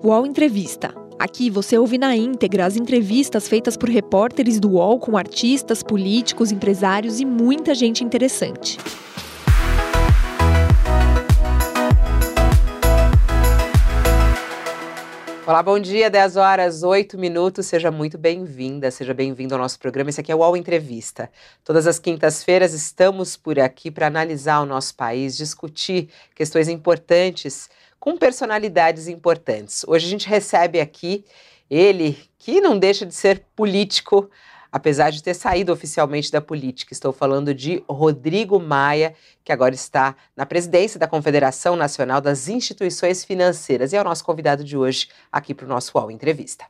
UOL Entrevista. Aqui você ouve na íntegra as entrevistas feitas por repórteres do UOL com artistas, políticos, empresários e muita gente interessante. Olá, bom dia, 10 horas, 8 minutos. Seja muito bem-vinda, seja bem-vindo ao nosso programa. Esse aqui é o UOL Entrevista. Todas as quintas-feiras estamos por aqui para analisar o nosso país, discutir questões importantes com personalidades importantes. Hoje a gente recebe aqui ele, que não deixa de ser político, apesar de ter saído oficialmente da política. Estou falando de Rodrigo Maia, que agora está na presidência da Confederação Nacional das Instituições Financeiras e é o nosso convidado de hoje aqui para o nosso UOL Entrevista.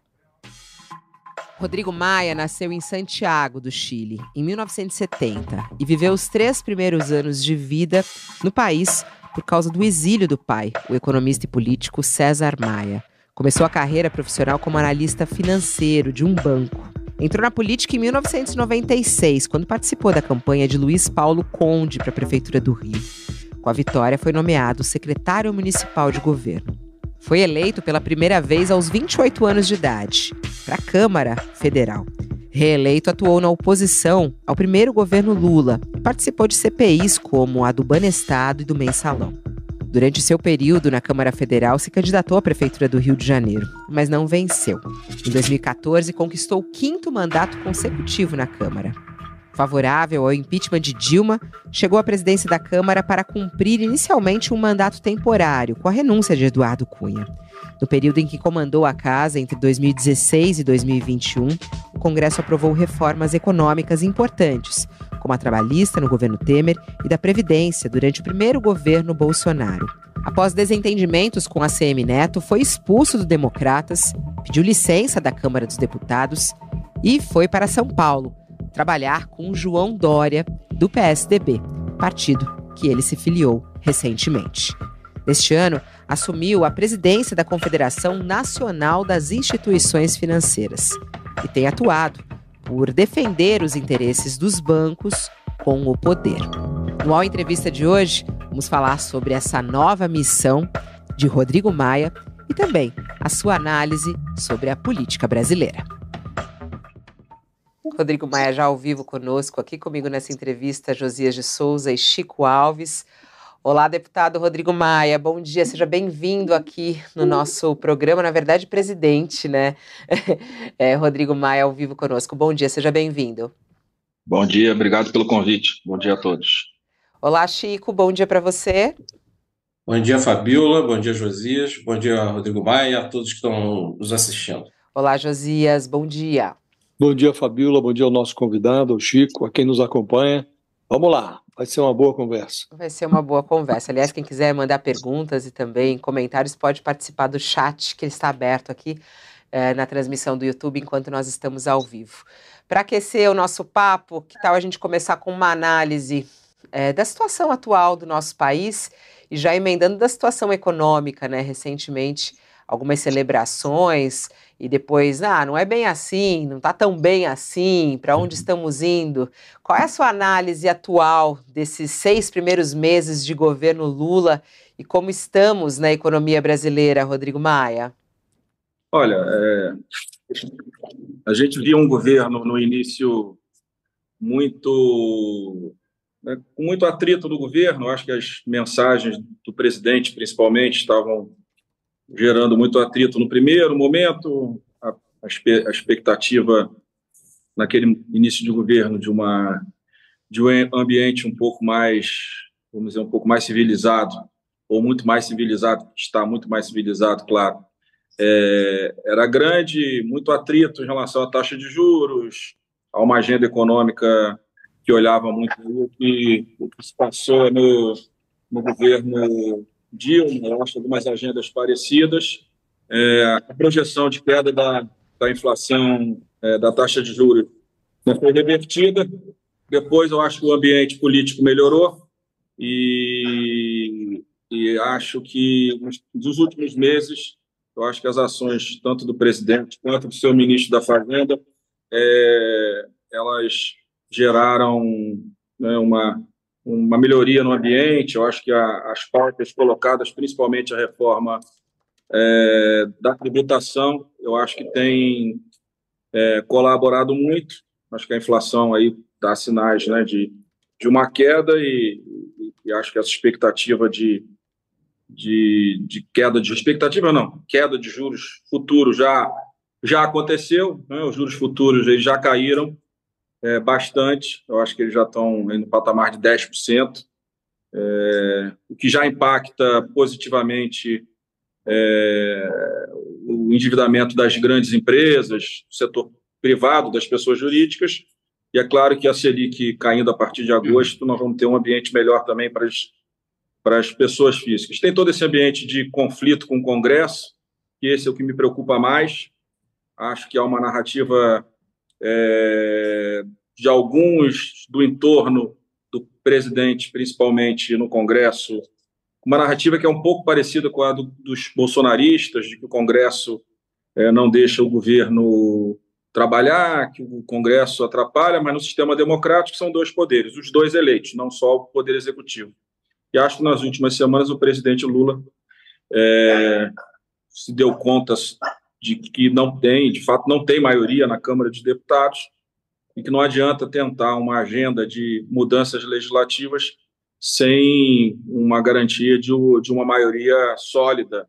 Rodrigo Maia nasceu em Santiago, do Chile, em 1970 e viveu os três primeiros anos de vida no país por causa do exílio do pai, o economista e político César Maia. Começou a carreira profissional como analista financeiro de um banco. Entrou na política em 1996, quando participou da campanha de Luiz Paulo Conde para a Prefeitura do Rio. Com a vitória, foi nomeado secretário municipal de governo. Foi eleito pela primeira vez aos 28 anos de idade para a Câmara Federal. Reeleito, atuou na oposição ao primeiro governo Lula e participou de CPIs como a do Banestado e do Mensalão. Durante seu período na Câmara Federal, se candidatou à Prefeitura do Rio de Janeiro, mas não venceu. Em 2014, conquistou o quinto mandato consecutivo na Câmara. Favorável ao impeachment de Dilma, chegou à presidência da Câmara para cumprir inicialmente um mandato temporário, com a renúncia de Eduardo Cunha. No período em que comandou a casa, entre 2016 e 2021, o Congresso aprovou reformas econômicas importantes, como a trabalhista no governo Temer e da Previdência durante o primeiro governo Bolsonaro. Após desentendimentos com a CM Neto, foi expulso do Democratas, pediu licença da Câmara dos Deputados e foi para São Paulo trabalhar com João Dória, do PSDB, partido que ele se filiou recentemente. Neste ano, assumiu a presidência da Confederação Nacional das Instituições Financeiras e tem atuado por defender os interesses dos bancos com o poder. No All Entrevista de hoje, vamos falar sobre essa nova missão de Rodrigo Maia e também a sua análise sobre a política brasileira. Rodrigo Maia já ao vivo conosco, aqui comigo nessa entrevista, Josias de Souza e Chico Alves. Olá, deputado Rodrigo Maia, bom dia, seja bem-vindo aqui no nosso programa, na verdade, presidente, né? É, Rodrigo Maia ao vivo conosco. Bom dia, seja bem-vindo. Bom dia, obrigado pelo convite. Bom dia a todos. Olá, Chico, bom dia para você. Bom dia, Fabiola, bom dia, Josias, bom dia, Rodrigo Maia e a todos que estão nos assistindo. Olá, Josias, bom dia. Bom dia, Fabiola, bom dia ao nosso convidado, o Chico, a quem nos acompanha. Vamos lá, vai ser uma boa conversa. Vai ser uma boa conversa. Aliás, quem quiser mandar perguntas e também comentários pode participar do chat que está aberto aqui é, na transmissão do YouTube enquanto nós estamos ao vivo. Para aquecer o nosso papo, que tal a gente começar com uma análise é, da situação atual do nosso país e já emendando da situação econômica, né? Recentemente, algumas celebrações e depois, ah, não é bem assim, não está tão bem assim, para onde uhum. estamos indo? Qual é a sua análise atual desses seis primeiros meses de governo Lula e como estamos na economia brasileira, Rodrigo Maia? Olha, é, a gente via um governo no início muito né, com muito atrito no governo. Acho que as mensagens do presidente, principalmente, estavam gerando muito atrito no primeiro momento, a, a expectativa naquele início de governo de uma de um ambiente um pouco mais, vamos dizer, um pouco mais civilizado, ou muito mais civilizado, está muito mais civilizado, claro. É, era grande, muito atrito em relação à taxa de juros, a uma agenda econômica que olhava muito o que, o que se passou no, no governo Dilma, eu acho algumas agendas parecidas. É, a projeção de queda da, da inflação, é, da taxa de juros, foi revertida. Depois, eu acho que o ambiente político melhorou e, e acho que nos últimos meses, eu acho que as ações tanto do presidente quanto do seu ministro da Fazenda, é, elas geraram né, uma uma melhoria no ambiente. Eu acho que a, as pautas colocadas, principalmente a reforma é, da tributação, eu acho que tem é, colaborado muito. Acho que a inflação aí dá sinais né, de, de uma queda e, e acho que essa expectativa de, de, de, queda de expectativa não, queda de juros futuros já já aconteceu, né, os juros futuros eles já caíram é, bastante, eu acho que eles já estão no patamar de 10%, é, o que já impacta positivamente é, o endividamento das grandes empresas, do setor privado, das pessoas jurídicas, e é claro que a Selic caindo a partir de agosto, nós vamos ter um ambiente melhor também para as, para as pessoas físicas. Tem todo esse ambiente de conflito com o Congresso, que esse é o que me preocupa mais. Acho que há uma narrativa é, de alguns do entorno do presidente, principalmente no Congresso, uma narrativa que é um pouco parecida com a do, dos bolsonaristas, de que o Congresso é, não deixa o governo trabalhar, que o Congresso atrapalha, mas no sistema democrático são dois poderes, os dois eleitos, não só o poder executivo. E acho que nas últimas semanas o presidente Lula é, se deu conta de que não tem, de fato, não tem maioria na Câmara dos Deputados e que não adianta tentar uma agenda de mudanças legislativas sem uma garantia de, de uma maioria sólida.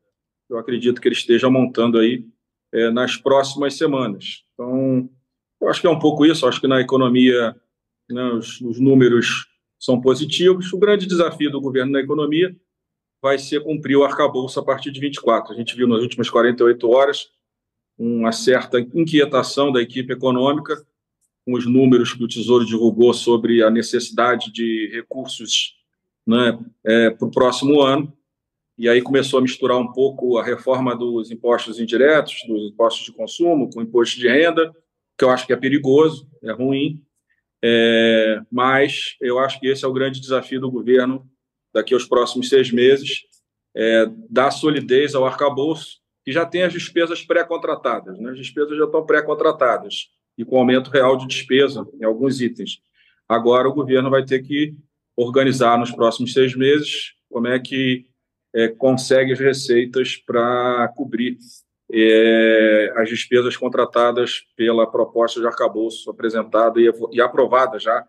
Eu acredito que ele esteja montando aí é, nas próximas semanas. Então, eu acho que é um pouco isso. Eu acho que na economia né, os, os números são positivos. O grande desafio do governo na economia vai ser cumprir o arcabouço a partir de 24. A gente viu nas últimas 48 horas uma certa inquietação da equipe econômica com os números que o Tesouro divulgou sobre a necessidade de recursos né, é, para o próximo ano. E aí começou a misturar um pouco a reforma dos impostos indiretos, dos impostos de consumo, com o imposto de renda, que eu acho que é perigoso, é ruim. É, mas eu acho que esse é o grande desafio do governo daqui aos próximos seis meses, é, dar solidez ao arcabouço, que já tem as despesas pré-contratadas. Né? As despesas já estão pré-contratadas e com aumento real de despesa em alguns itens. Agora o governo vai ter que organizar nos próximos seis meses como é que é, consegue as receitas para cobrir é, as despesas contratadas pela proposta de arcabouço apresentada e, e aprovada já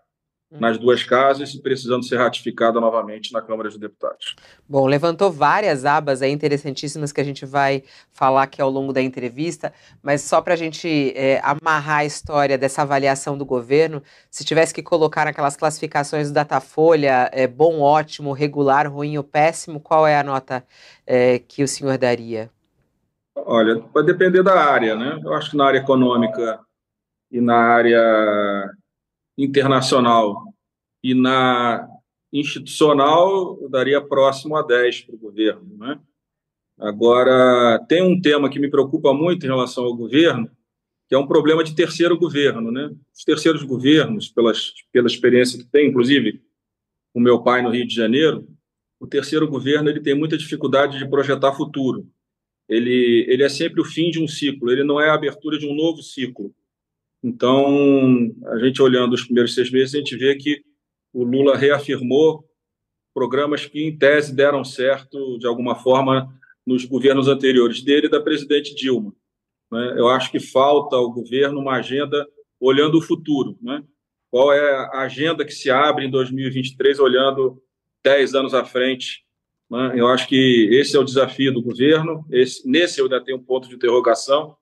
nas duas casas e precisando ser ratificada novamente na Câmara dos Deputados. Bom, levantou várias abas aí interessantíssimas que a gente vai falar aqui ao longo da entrevista, mas só para a gente é, amarrar a história dessa avaliação do governo, se tivesse que colocar naquelas classificações do Datafolha, é, bom, ótimo, regular, ruim ou péssimo, qual é a nota é, que o senhor daria? Olha, vai depender da área, né? Eu acho que na área econômica e na área internacional e na institucional, eu daria próximo a 10 para o governo. Né? Agora, tem um tema que me preocupa muito em relação ao governo, que é um problema de terceiro governo. Né? Os terceiros governos, pelas, pela experiência que tem, inclusive o meu pai no Rio de Janeiro, o terceiro governo ele tem muita dificuldade de projetar futuro. Ele, ele é sempre o fim de um ciclo, ele não é a abertura de um novo ciclo. Então, a gente olhando os primeiros seis meses, a gente vê que o Lula reafirmou programas que, em tese, deram certo, de alguma forma, nos governos anteriores dele e da presidente Dilma. Né? Eu acho que falta ao governo uma agenda olhando o futuro. Né? Qual é a agenda que se abre em 2023, olhando dez anos à frente? Né? Eu acho que esse é o desafio do governo. Esse, nesse eu ainda tenho um ponto de interrogação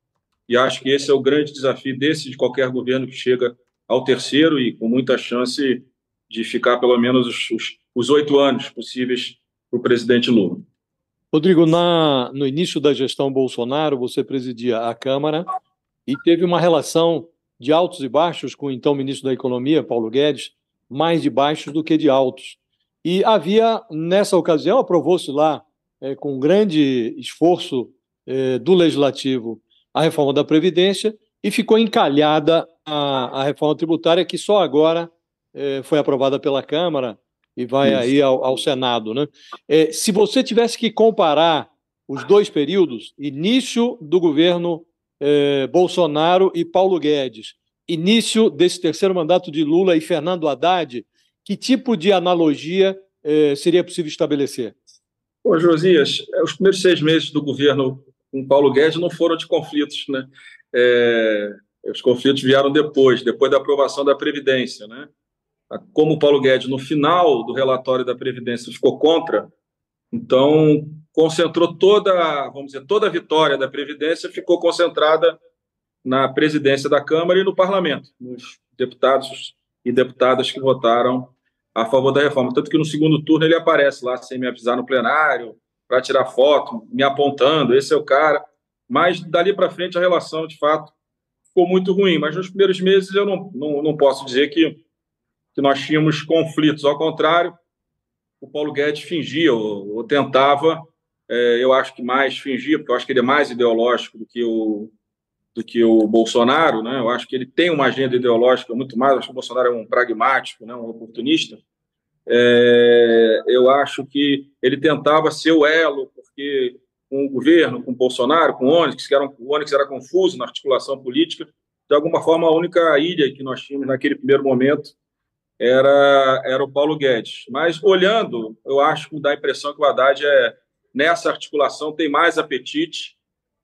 e acho que esse é o grande desafio desse de qualquer governo que chega ao terceiro e com muita chance de ficar pelo menos os oito anos possíveis para o presidente Lula. Rodrigo, na, no início da gestão Bolsonaro, você presidia a Câmara e teve uma relação de altos e baixos com o então ministro da Economia, Paulo Guedes, mais de baixos do que de altos. E havia, nessa ocasião, aprovou-se lá, é, com grande esforço é, do Legislativo, a reforma da Previdência e ficou encalhada a, a reforma tributária, que só agora é, foi aprovada pela Câmara e vai Isso. aí ao, ao, Senado. Né? É, se você tivesse que comparar os dois períodos, início do governo é, Bolsonaro e Paulo Guedes, início desse terceiro mandato de Lula e Fernando Haddad, que tipo de analogia seria possível estabelecer? Ô, Josias, os primeiros seis meses do governo com Paulo Guedes não foram de conflitos, né? É, os conflitos vieram depois, depois da aprovação da Previdência, né? Como o Paulo Guedes, no final do relatório da Previdência, ficou contra, então concentrou toda, vamos dizer, toda a vitória da Previdência ficou concentrada na presidência da Câmara e no Parlamento, nos deputados e deputadas que votaram a favor da reforma. Tanto que no segundo turno ele aparece lá sem me avisar no plenário, para tirar foto, me apontando, esse é o cara. Mas dali para frente a relação, de fato, ficou muito ruim. Mas nos primeiros meses eu não, não, não posso dizer que, que nós tínhamos conflitos. Ao contrário, o Paulo Guedes fingia ou, ou tentava, é, eu acho que mais fingia, porque eu acho que ele é mais ideológico do que o, do que o Bolsonaro, né? Eu acho que ele tem uma agenda ideológica muito mais. Eu acho que o Bolsonaro é um pragmático, né? Um oportunista. É, eu acho que ele tentava ser o elo, porque com o governo, com o Bolsonaro, com o Onyx, que era, o Onyx era confuso na articulação política, de alguma forma a única ilha que nós tínhamos naquele primeiro momento era, era o Paulo Guedes. Mas olhando, eu acho que dá a impressão que o Haddad é, nessa articulação tem mais apetite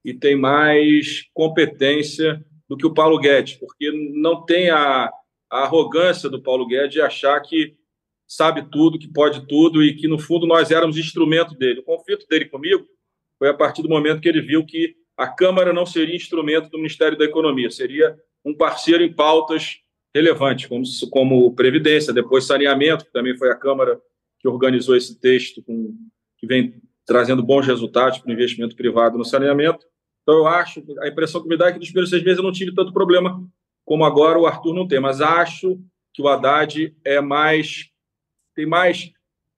e tem mais competência do que o Paulo Guedes, porque não tem a, a arrogância do Paulo Guedes de achar que sabe tudo, que pode tudo e que, no fundo, nós éramos instrumento dele. O conflito dele comigo foi a partir do momento que ele viu que a Câmara não seria instrumento do Ministério da Economia, seria um parceiro em pautas relevantes, como, como Previdência, depois saneamento, que também foi a Câmara que organizou esse texto, com, que vem trazendo bons resultados para o investimento privado no saneamento. Então, eu acho, a impressão que me dá é que nos primeiros seis meses eu não tive tanto problema como agora o Arthur não tem, mas acho que o Haddad é mais tem mais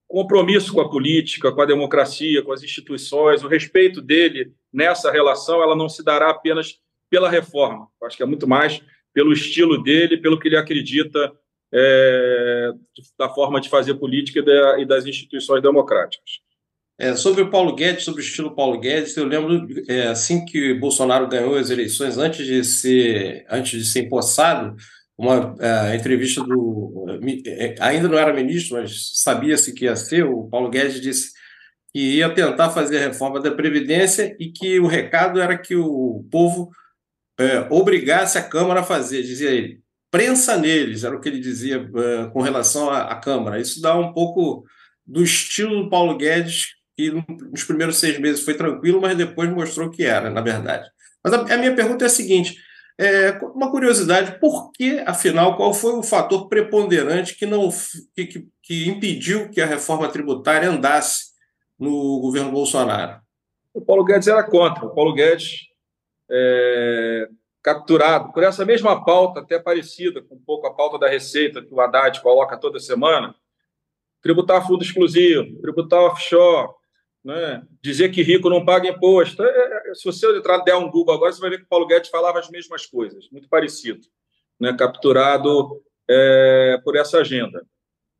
compromisso com a política, com a democracia, com as instituições, o respeito dele nessa relação, ela não se dará apenas pela reforma. Acho que é muito mais pelo estilo dele, pelo que ele acredita é, da forma de fazer política e das instituições democráticas. É, sobre o Paulo Guedes, sobre o estilo Paulo Guedes, eu lembro é, assim que Bolsonaro ganhou as eleições, antes de ser, antes de ser empossado, uma uh, entrevista do. Eh, ainda não era ministro, mas sabia-se que ia ser. O Paulo Guedes disse que ia tentar fazer a reforma da Previdência e que o recado era que o povo uh, obrigasse a Câmara a fazer, dizia ele. Prensa neles, era o que ele dizia uh, com relação à, à, Câmara. Isso dá um pouco do estilo do Paulo Guedes, que nos primeiros seis meses foi tranquilo, mas depois mostrou que era, na verdade. Mas a, a minha pergunta é a seguinte: é, uma curiosidade, por que, afinal, qual foi o fator preponderante que, não, que, que, que impediu que a reforma tributária andasse no governo Bolsonaro? O Paulo Guedes era contra. O Paulo Guedes, é, capturado por essa mesma pauta, até parecida com um pouco a pauta da Receita que o Haddad coloca toda semana, tributar fundo exclusivo, tributar offshore, né? dizer que rico não paga imposto. É, é, se você entrar, der um Google agora, você vai ver que o Paulo Guedes falava as mesmas coisas, muito parecido, né? capturado é, por essa agenda.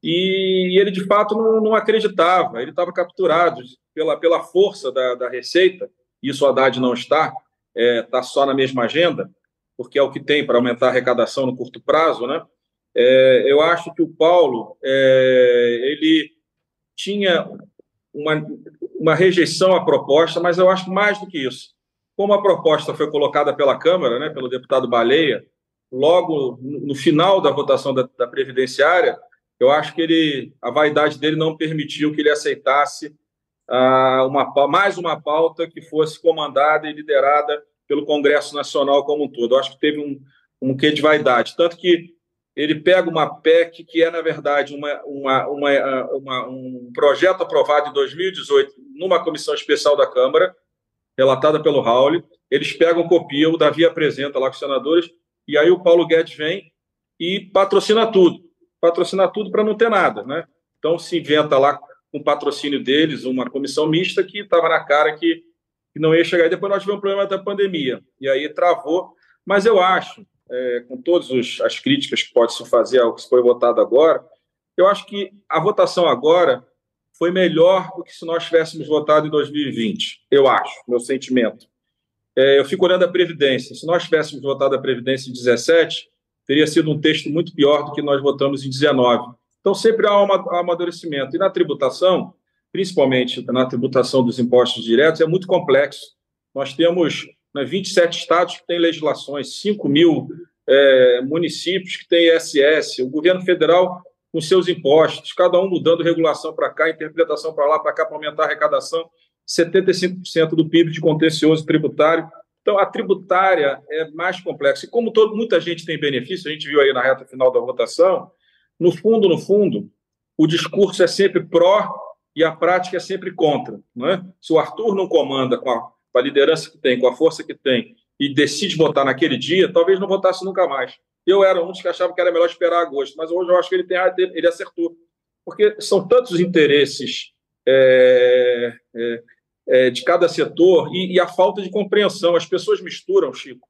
E, ele, de fato, não, não acreditava, ele estava capturado pela, pela força da, da Receita, isso o Haddad não está, está é, só na mesma agenda, porque é o que tem para aumentar a arrecadação no curto prazo. Né? É, eu acho que o Paulo é, ele tinha uma, uma rejeição à proposta, mas eu acho mais do que isso. Como a proposta foi colocada pela Câmara, né, pelo deputado Baleia, logo no final da votação da, da previdenciária, eu acho que ele, a vaidade dele não permitiu que ele aceitasse ah, uma, mais uma pauta que fosse comandada e liderada pelo Congresso Nacional como um todo. Eu acho que teve um, um quê de vaidade. Tanto que ele pega uma PEC que é, na verdade, uma, uma, uma, uma, um projeto aprovado em 2018 numa comissão especial da Câmara, relatada pelo Raul. Eles pegam, copiam, o Davi apresenta lá com os senadores, e aí o Paulo Guedes vem e patrocina tudo. Patrocina tudo para não ter nada. Né? Então se inventa lá, com patrocínio deles, uma comissão mista que estava na cara que, que não ia chegar. E depois nós tivemos um problema da pandemia, e aí travou. Mas eu acho é, com todas as críticas que pode se fazer ao que foi votado agora, eu acho que a votação agora foi melhor do que se nós tivéssemos votado em 2020. Eu acho, meu sentimento. É, eu fico olhando a Previdência. Se nós tivéssemos votado a Previdência em 17, teria sido um texto muito pior do que nós votamos em 19. Então, sempre há um amadurecimento. E na tributação, principalmente na tributação dos impostos diretos, é muito complexo. Nós temos né, 27 estados que têm legislações, 5 mil é, municípios que têm ISS, o governo federal com seus impostos, cada um mudando regulação para cá, interpretação para lá, para cá, para aumentar a arrecadação, 75% do PIB de contencioso tributário. Então, a tributária é mais complexa. E como todo, muita gente tem benefício, a gente viu aí na reta final da votação, no fundo, no fundo, o discurso é sempre pró e a prática é sempre contra. Não é? Se o Arthur não comanda com a, com a liderança que tem, com a força que tem, e decide votar naquele dia, talvez não votasse nunca mais. Eu era um dos que achava que era melhor esperar agosto, mas hoje eu acho que ele, tem, ele acertou. Porque são tantos interesses é, é, é, de cada setor e, e, a falta de compreensão. As pessoas misturam, Chico,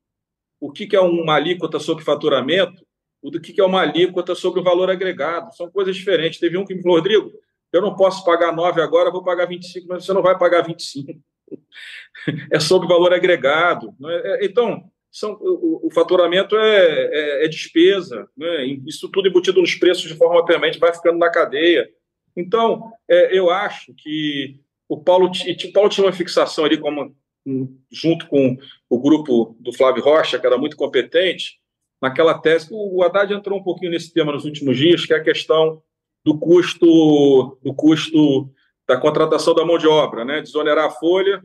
o que, que é uma alíquota sobre faturamento o do que é uma alíquota sobre o valor agregado. São coisas diferentes. Teve um que me falou, Rodrigo, eu não posso pagar 9 agora, vou pagar 25, mas você não vai pagar 25. é sobre valor agregado. É? É, então, são, o, o faturamento é, é, é despesa, né? isso tudo embutido nos preços de forma permanente, vai ficando na cadeia. Então, é, eu acho que o Paulo, o Paulo tinha uma fixação ali, como, junto com o grupo do Flávio Rocha, que era muito competente, naquela tese. O Haddad entrou um pouquinho nesse tema nos últimos dias, que é a questão do custo, do custo da contratação da mão de obra, né? Desonerar a folha,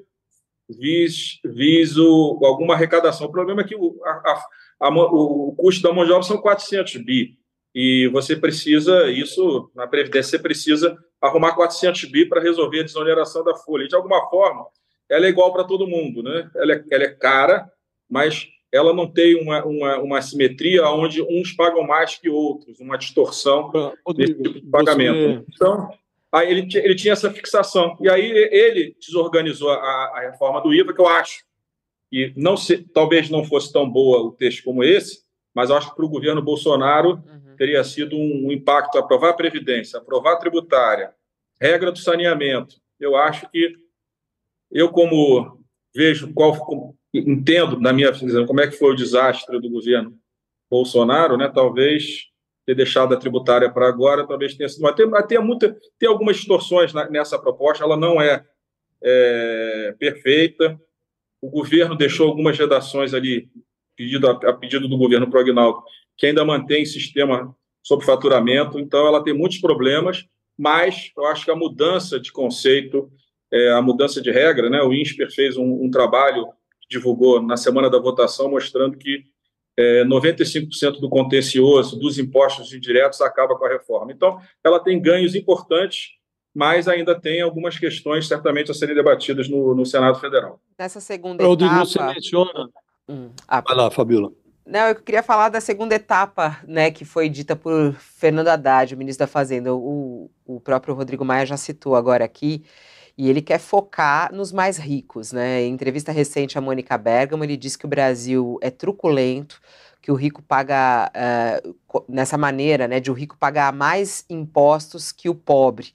vis, viso alguma arrecadação. O problema é que o, a, a, o custo da mão de obra são 400 bi. E você precisa, isso, na Previdência, você precisa arrumar 400 bi para resolver a desoneração da folha. De alguma forma, ela é igual para todo mundo, né? Ela é, ela é cara, mas ela não tem uma, uma, uma simetria onde uns pagam mais que outros, uma distorção desse tipo de pagamento. Você... Então, Aí ele, ele tinha essa fixação. E aí ele desorganizou a, a reforma do IVA, que eu acho que não se, talvez não fosse tão boa o texto como esse, mas eu acho que para o governo Bolsonaro uhum. teria sido um, um impacto aprovar a Previdência, aprovar a tributária, regra do saneamento. Eu acho que eu, como vejo qual como, entendo na minha visão como é que foi o desastre do governo Bolsonaro, né? Talvez ter deixado a tributária para agora, talvez tenha sido. Mas tem, tem, muita, tem algumas distorções na, nessa proposta, ela não é, é, perfeita. O governo deixou algumas redações ali, pedido, a, a pedido do governo Prognaldo, que ainda mantém sistema sobre faturamento, então ela tem muitos problemas, mas eu acho que a mudança de conceito, é, a mudança de regra, né? o INSPER fez um, um trabalho, divulgou na semana da votação, mostrando que é, 95% do contencioso dos impostos indiretos acaba com a reforma. Então, ela tem ganhos importantes, mas ainda tem algumas questões certamente a serem debatidas no, no Senado Federal. Nessa segunda Rodrigo, etapa... você menciona... Hum, ah, Vai lá, Fabíola. Não, eu queria falar da segunda etapa, né, que foi dita por Fernando Haddad, o ministro da Fazenda. O, o próprio Rodrigo Maia já citou agora aqui, e ele quer focar nos mais ricos, né? Em entrevista recente a Mônica Bergamo, ele disse que o Brasil é truculento, que o rico paga uh, nessa maneira, né, de o rico pagar mais impostos que o pobre.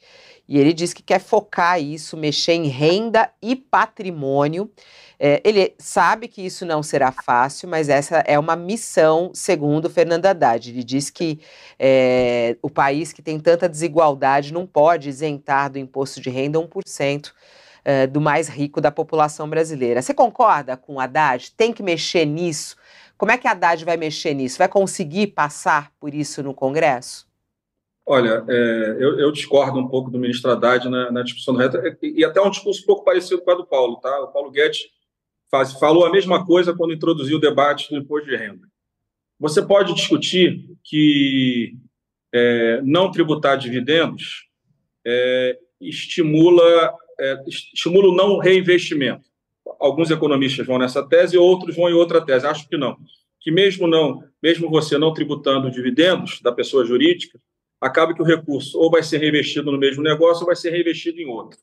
E ele diz que quer focar isso, mexer em renda e patrimônio. É, ele sabe que isso não será fácil, mas essa é uma missão, segundo Fernando Haddad. Ele diz que é, o país que tem tanta desigualdade não pode isentar do imposto de renda 1% é, do mais rico da população brasileira. Você concorda com o Haddad? Tem que mexer nisso? Como é que a Haddad vai mexer nisso? Vai conseguir passar por isso no Congresso? Olha, é, eu, eu, discordo um pouco do ministro Haddad na, na discussão do reto, e, e, até um discurso um pouco parecido com a do Paulo. Tá? O Paulo Guedes faz, falou a mesma coisa quando introduziu o debate do imposto de renda. Você pode discutir que é, não tributar dividendos é, estimula, é, estimula o não reinvestimento alguns economistas vão nessa tese, outros vão em outra tese. Acho que não. Que mesmo não, mesmo você não tributando dividendos da pessoa jurídica, acaba que o recurso ou vai ser reinvestido no mesmo negócio ou vai ser reinvestido em outro.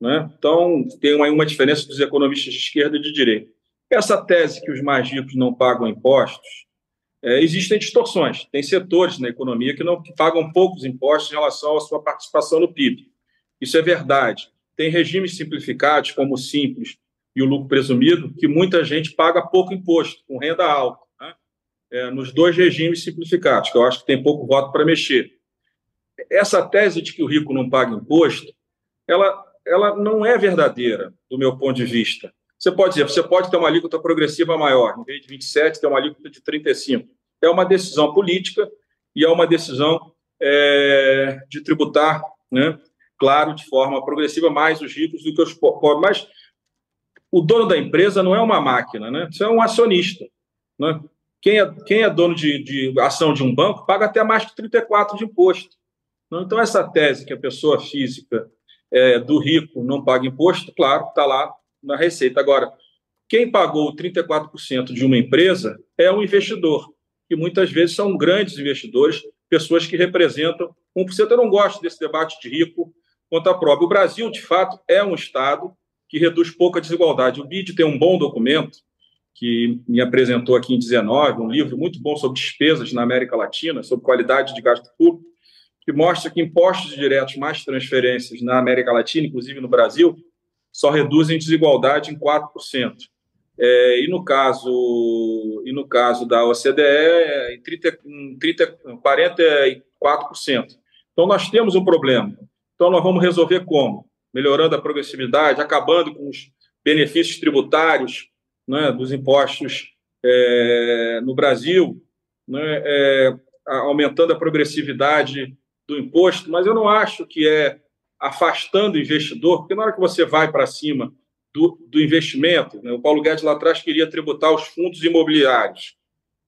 Né? Então, tem uma, diferença dos economistas de esquerda e de direita. Essa tese que os mais ricos não pagam impostos, é, existem distorções. Tem setores na economia que não que pagam poucos impostos em relação à sua participação no PIB. Isso é verdade. Tem regimes simplificados, como o Simples, e o lucro presumido, que muita gente paga pouco imposto, com renda alta, né? é, nos dois regimes simplificados, que eu acho que tem pouco voto para mexer. Essa tese de que o rico não paga imposto ela, ela não é verdadeira, do meu ponto de vista. Você pode dizer, você pode ter uma alíquota progressiva maior, em vez de 27, ter uma alíquota de 35. É uma decisão política e é uma decisão é, de tributar, né, claro, de forma progressiva, mais os ricos do que os pobres. Mas o dono da empresa não é uma máquina, né? Você é um acionista. Né? Quem, é, quem é dono de, de ação de um banco paga até mais de 34 de imposto. Né? Então, essa tese que a pessoa física é, do rico não paga imposto, claro, está lá na receita. Agora, quem pagou 34% de uma empresa é um investidor, que muitas vezes são grandes investidores, pessoas que representam 1%. Eu não gosto desse debate de rico contra pobre. O Brasil, de fato, é um Estado que reduz pouco a desigualdade. O BID tem um bom documento que me apresentou aqui em 19, um livro muito bom sobre despesas na América Latina, sobre qualidade de gasto público, que mostra que impostos diretos mais transferências na América Latina, inclusive no Brasil, só reduzem desigualdade em 4%. É, e no caso e no caso da OCDE em, 30, em 30, 44%. Então nós temos um problema. Então nós vamos resolver como? Melhorando a progressividade, acabando com os benefícios tributários né, dos impostos é, no Brasil, né, é, aumentando a progressividade do imposto, mas eu não acho que é afastando o investidor, porque na hora que você vai para cima do, do investimento, né, o Paulo Guedes lá atrás queria tributar os fundos imobiliários,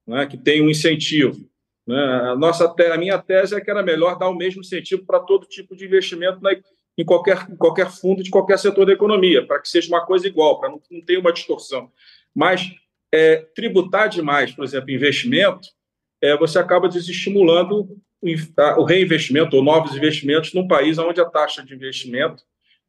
né, que tem um incentivo. Né, a, nossa, a minha tese é que era melhor dar o mesmo incentivo para todo tipo de investimento na, em qualquer, em qualquer fundo de qualquer setor da economia, para que seja uma coisa igual, para não, não ter uma distorção. Mas é, tributar demais, por exemplo, investimento, é, você acaba desestimulando o reinvestimento ou novos investimentos num país onde a taxa de investimento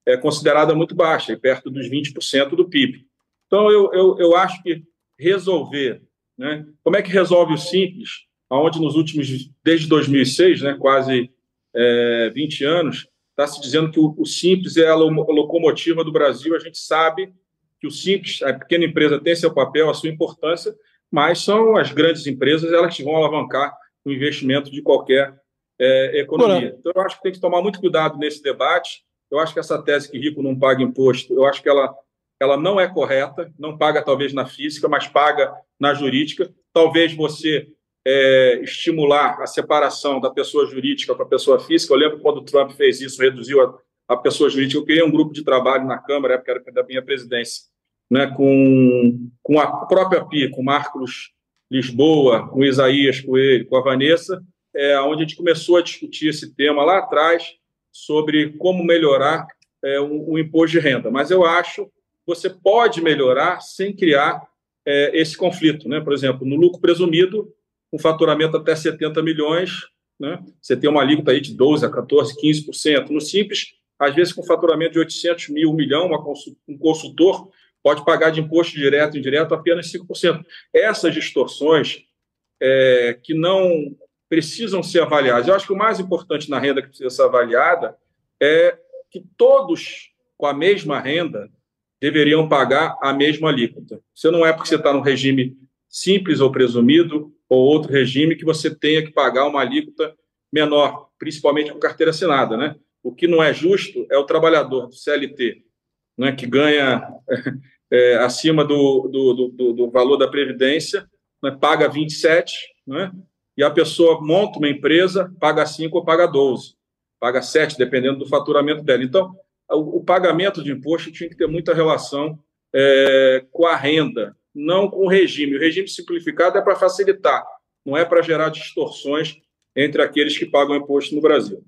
é considerada muito baixa, é perto dos 20% do PIB. Então, eu, eu, eu acho que resolver, né, como é que resolve o simples, onde nos últimos, desde 2006, né, quase é, 20 anos, está se dizendo que o, o, Simples é a locomotiva do Brasil. A gente sabe que o Simples, a pequena empresa, tem seu papel, a sua importância, mas são as grandes empresas elas que vão alavancar o investimento de qualquer é, economia. Então, eu acho que tem que tomar muito cuidado nesse debate. Eu acho que essa tese que rico não paga imposto, eu acho que ela, ela não é correta, não paga talvez na física, mas paga na jurídica. Talvez você é, estimular a separação da pessoa jurídica com a pessoa física. Eu lembro quando o Trump fez isso, reduziu a, a pessoa jurídica. Eu criei um grupo de trabalho na Câmara, época era da minha presidência, né, com, com a própria PI, com Marcos Lisboa, com Isaías Coelho, com a Vanessa, é, onde a gente começou a discutir esse tema lá atrás sobre como melhorar é, o, o imposto de renda. Mas eu acho que você pode melhorar sem criar é, esse conflito. Né? Por exemplo, no lucro presumido, com faturamento até 70 milhões, né? você tem uma alíquota aí de 12% a 14%, 15%. No Simples, às vezes com faturamento de 800 mil, 1 milhão, um consultor pode pagar de imposto direto e indireto apenas 5%. Essas distorções é, que não precisam ser avaliadas. Eu acho que o mais importante na renda que precisa ser avaliada é que todos com a mesma renda deveriam pagar a mesma alíquota. Você não é porque você está no regime simples ou presumido ou outro regime que você tenha que pagar uma alíquota menor, principalmente com carteira assinada. Né? O que não é justo é o trabalhador do CLT, né, que ganha é, acima do, do, do, do, valor da Previdência, né, paga 27, né, e a pessoa monta uma empresa, paga 5 ou paga 12, paga 7, dependendo do faturamento dela. Então, o, o pagamento de imposto tinha que ter muita relação é, com a renda, não com o regime. O regime simplificado é para facilitar, não é para gerar distorções entre aqueles que pagam imposto no Brasil.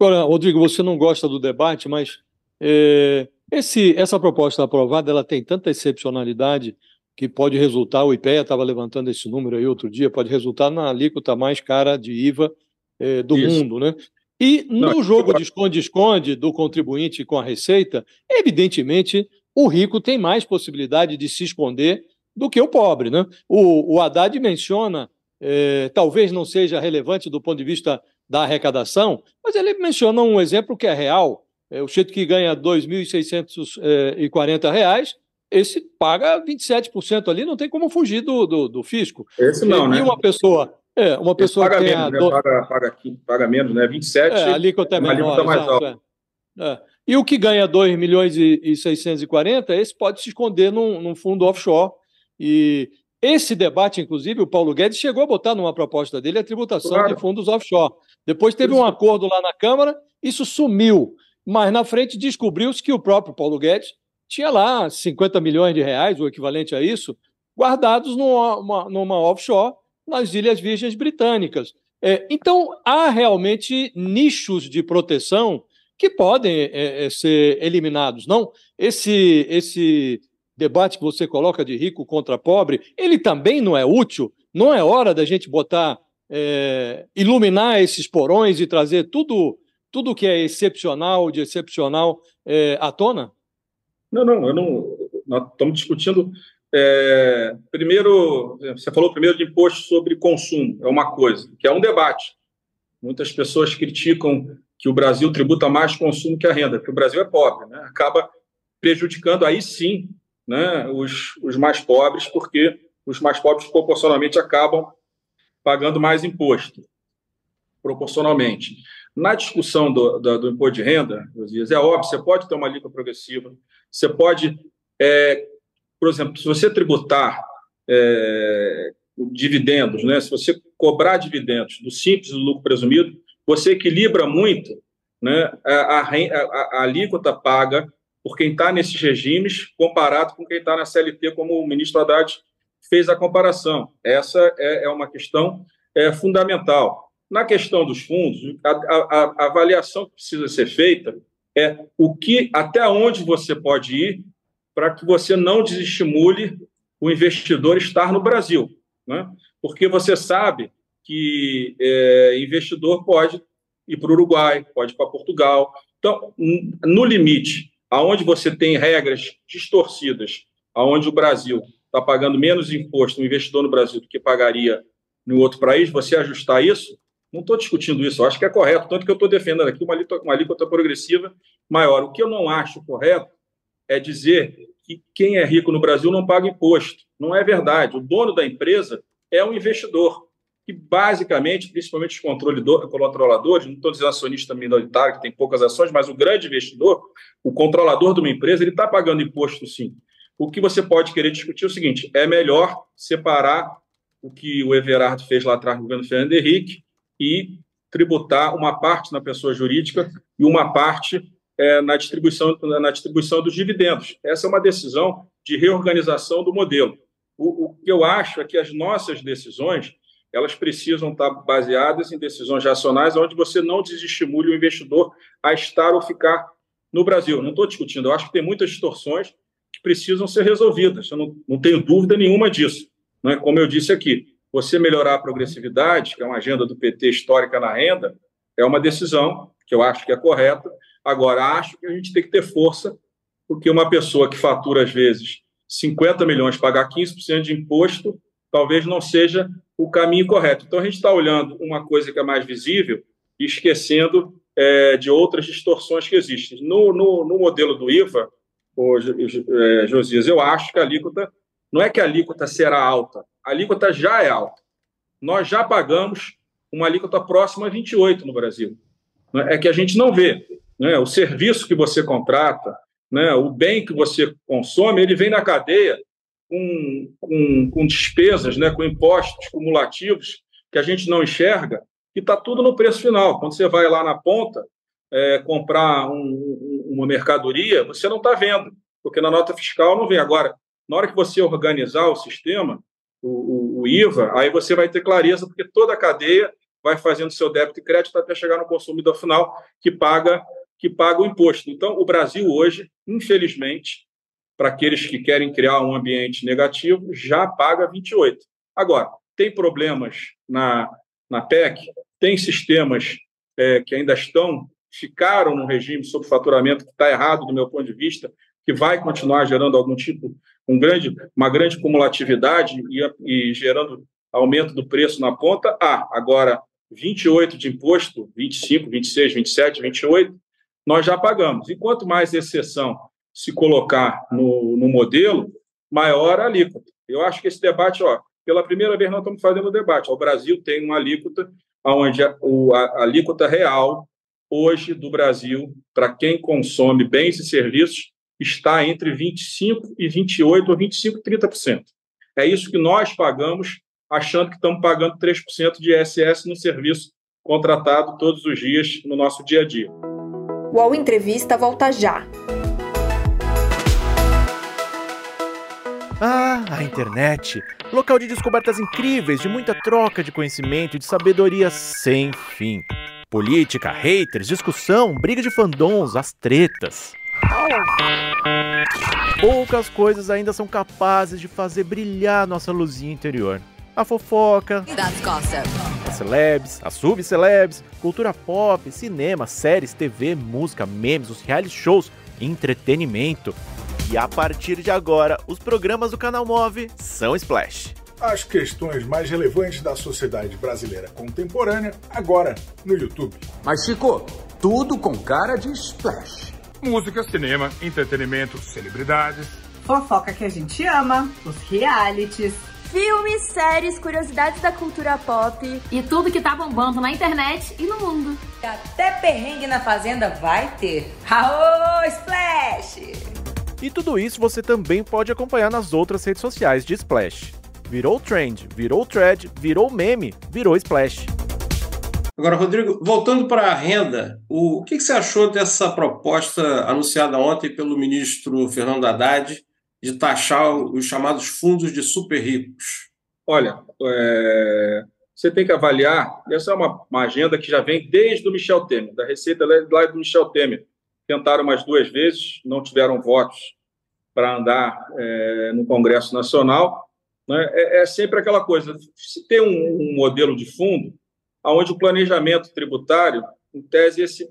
Agora, Rodrigo, você não gosta do debate, mas é, esse, essa proposta aprovada ela tem tanta excepcionalidade que pode resultar, o IPEA estava levantando esse número aí outro dia, pode resultar na alíquota mais cara de IVA é, do Isso. mundo, né? E no não, jogo de esconde-esconde do contribuinte com a Receita, evidentemente o rico tem mais possibilidade de se esconder do que o pobre. Né? O, o Haddad menciona, é, talvez não seja relevante do ponto de vista da arrecadação, mas ele menciona um exemplo que é real. É, o jeito que ganha R$ 2.640, é, esse paga 27% ali, não tem como fugir do, do, do fisco. Esse não, e, né? E uma pessoa, é, uma pessoa paga que menos, né? do... paga, paga, paga, menos, né? 27 é, alíquota é menor, mais alta. É. É. E o que ganha 2 milhões e 640, esse pode se esconder num, num fundo offshore. E esse debate, inclusive, o Paulo Guedes chegou a botar numa proposta dele a tributação claro. de fundos offshore. Depois teve um acordo lá na Câmara, isso sumiu. Mas na frente descobriu-se que o próprio Paulo Guedes tinha lá 50 milhões de reais, o equivalente a isso, guardados numa, numa offshore nas Ilhas Virgens Britânicas. É, então, há realmente nichos de proteção que podem é, é, ser eliminados, não? Esse, esse debate que você coloca de rico contra pobre, ele também não é útil? Não é hora da gente botar, é, iluminar esses porões e trazer tudo, tudo que é excepcional, de excepcional, é, à tona? Não, não, eu não. Nós estamos discutindo. É, primeiro, você falou primeiro de imposto sobre consumo, é uma coisa, que é um debate. Muitas pessoas criticam que o Brasil tributa mais consumo que a renda, porque o Brasil é pobre, né? acaba prejudicando aí sim né, os, os mais pobres, porque os mais pobres proporcionalmente acabam pagando mais imposto, proporcionalmente. Na discussão do, do, do imposto de renda, Josias, é óbvio, você pode ter uma alíquota progressiva, você pode, é, por exemplo, se você tributar é, dividendos, né, se você cobrar dividendos do simples do lucro presumido, você equilibra muito né, a, a, a, a alíquota paga por quem está nesses regimes comparado com quem está na CLT, como o ministro Haddad fez a comparação. Essa é, é uma questão é, fundamental. Na questão dos fundos, a, a, a, avaliação que precisa ser feita é o que, até onde você pode ir para que você não desestimule o investidor estar no Brasil, né? Porque você sabe que é, investidor pode ir para o Uruguai, pode ir para Portugal. Então, no limite, aonde você tem regras distorcidas, aonde o Brasil está pagando menos imposto, um investidor no Brasil, do que pagaria no outro país, você ajustar isso, não estou discutindo isso, eu acho que é correto, tanto que eu estou defendendo aqui uma alíquota, uma alíquota progressiva maior. O que eu não acho correto é dizer que quem é rico no Brasil não paga imposto. Não é verdade. O dono da empresa é um investidor, que basicamente, principalmente os controladores, não estou dizendo acionista minoritário, que tem poucas ações, mas o grande investidor, o controlador de uma empresa, ele está pagando imposto sim. O que você pode querer discutir é o seguinte: é melhor separar o que o Everardo fez lá atrás no governo Fernando Henrique e tributar uma parte na pessoa jurídica e uma parte é, na, distribuição, na distribuição dos dividendos. Essa é uma decisão de reorganização do modelo. O, o que eu acho é que as nossas decisões elas precisam estar baseadas em decisões racionais, onde você não desestimule o investidor a estar ou ficar no Brasil. Não estou discutindo, eu acho que tem muitas distorções que precisam ser resolvidas, eu não, não tenho dúvida nenhuma disso. Não é? Como eu disse aqui, você melhorar a progressividade, que é uma agenda do PT histórica na renda, é uma decisão que eu acho que é correta. Agora, acho que a gente tem que ter força, porque uma pessoa que fatura, às vezes, 50 milhões, pagar 15% de imposto, talvez não seja o caminho correto. Então, a gente está olhando uma coisa que é mais visível e esquecendo é, de outras distorções que existem. No, no, no modelo do IVA, hoje, é, Josias, eu acho que a alíquota, não é que a alíquota será alta, a alíquota já é alta. Nós já pagamos uma alíquota próxima a 28 no Brasil. É que a gente não vê. Né? O serviço que você contrata, né? o bem que você consome, ele vem na cadeia com, com, com despesas, né, com impostos cumulativos que a gente não enxerga, e está tudo no preço final. Quando você vai lá na ponta é, comprar um, uma mercadoria, você não está vendo, porque na nota fiscal não vem. Agora, na hora que você organizar o sistema, o, o, o IVA, aí você vai ter clareza, porque toda a cadeia vai fazendo seu débito e crédito até chegar no consumidor final que paga que paga o imposto. Então, o Brasil hoje, infelizmente, para aqueles que querem criar um ambiente negativo, já paga 28. Agora, tem problemas na, na PEC, tem sistemas é, que ainda estão, ficaram no regime sob faturamento que está errado do meu ponto de vista, que vai continuar gerando algum tipo, um grande, uma grande cumulatividade e, e gerando aumento do preço na ponta. Ah, agora 28 de imposto, 25, 26, 27, 28, nós já pagamos. E quanto mais exceção se colocar no, no modelo, maior a alíquota. Eu acho que esse debate, ó, pela primeira vez nós estamos fazendo o debate. O Brasil tem uma alíquota onde a, a, a alíquota real hoje do Brasil, para quem consome bens e serviços, está entre 25 e 28 ou 25 e 30%. É isso que nós pagamos, achando que estamos pagando 3% de ISS no serviço contratado todos os dias no nosso dia a dia. O Entrevista volta já. Ah, a internet! Local de descobertas incríveis, de muita troca de conhecimento e de sabedoria sem fim. Política, haters, discussão, briga de fandons, as tretas. Poucas coisas ainda são capazes de fazer brilhar nossa luzinha interior. A fofoca, as celebs, as subcelebs, cultura pop, cinema, séries, TV, música, memes, os reality shows, entretenimento. E a partir de agora, os programas do canal Move são Splash. As questões mais relevantes da sociedade brasileira contemporânea, agora no YouTube. Mas Chico, tudo com cara de Splash. Música, cinema, entretenimento, celebridades. Fofoca que a gente ama, os realities. Filmes, séries, curiosidades da cultura pop. E tudo que tá bombando na internet e no mundo. Até perrengue na fazenda vai ter. Aô, Splash! E tudo isso você também pode acompanhar nas outras redes sociais de Splash. Virou trend, virou thread, virou meme, virou Splash. Agora, Rodrigo, voltando para a renda, o que você achou dessa proposta anunciada ontem pelo ministro Fernando Haddad de taxar os chamados fundos de super ricos? Olha, é, você tem que avaliar, essa é uma, uma, agenda que já vem desde o Michel Temer, da Receita lá do Michel Temer, tentaram mais duas vezes, não tiveram votos para andar é, no Congresso Nacional. Né? É, é, sempre aquela coisa: se tem um, um, modelo de fundo, onde o planejamento tributário, em tese, esse,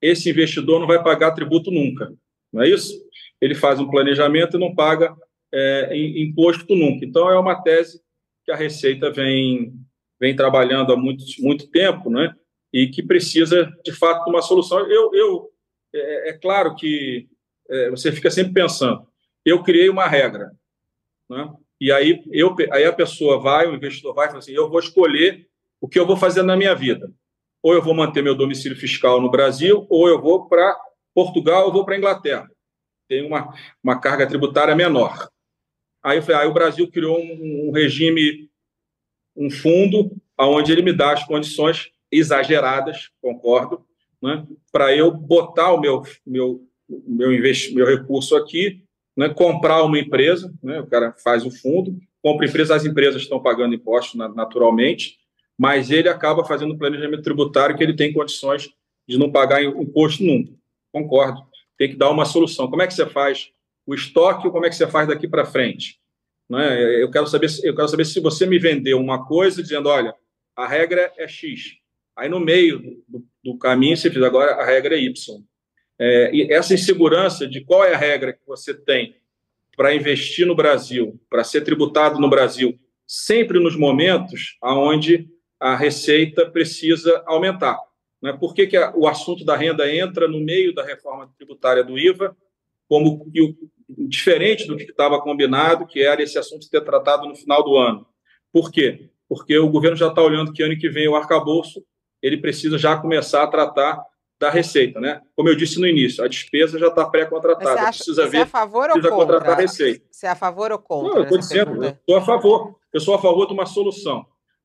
esse investidor não vai pagar tributo nunca, não é isso? Ele faz um planejamento e não paga é, imposto nunca. Então, é uma tese que a Receita vem, vem trabalhando há muito, muito tempo, né? e que precisa, de fato, de uma solução. Eu, eu é, é claro que é, você fica sempre pensando, eu criei uma regra, né? e aí, eu, aí a pessoa vai, o investidor vai e fala assim, eu vou escolher o que eu vou fazer na minha vida. Ou eu vou manter meu domicílio fiscal no Brasil, ou eu vou para Portugal, ou vou para Inglaterra. Tem uma, uma carga tributária menor. Aí eu falei, aí o Brasil criou um, um regime, um fundo, onde ele me dá as condições exageradas, concordo, né, para eu botar o meu, meu, meu, meu recurso aqui, né, comprar uma empresa, né, o cara faz o fundo, compra empresa, as empresas estão pagando impostos naturalmente, mas ele acaba fazendo um planejamento tributário que ele tem condições de não pagar imposto nunca. Concordo. Tem que dar uma solução. Como é que você faz o estoque ou como é que você faz daqui para frente? Né? Eu, quero saber, eu quero saber se você me vendeu uma coisa dizendo, olha, a regra é X. Aí no meio do, do caminho você diz, agora a regra é Y. É, e essa insegurança de qual é a regra que você tem para investir no Brasil, para ser tributado no Brasil, sempre nos momentos onde a receita precisa aumentar. Né? Por que, que a, o assunto da renda entra no meio da reforma tributária do IVA, como diferente do que estava combinado, que era esse assunto ter tratado no final do ano? Por quê? Porque o governo já está olhando que ano que vem o arcabouço ele precisa já começar a tratar da receita, né? Como eu disse no início, a despesa já está pré-contratada. Precisa ver. Você é a favor ou contra? contratar a receita. Você é a favor ou contra? Não, eu estou dizendo, estou a favor. Eu sou a favor de uma solução.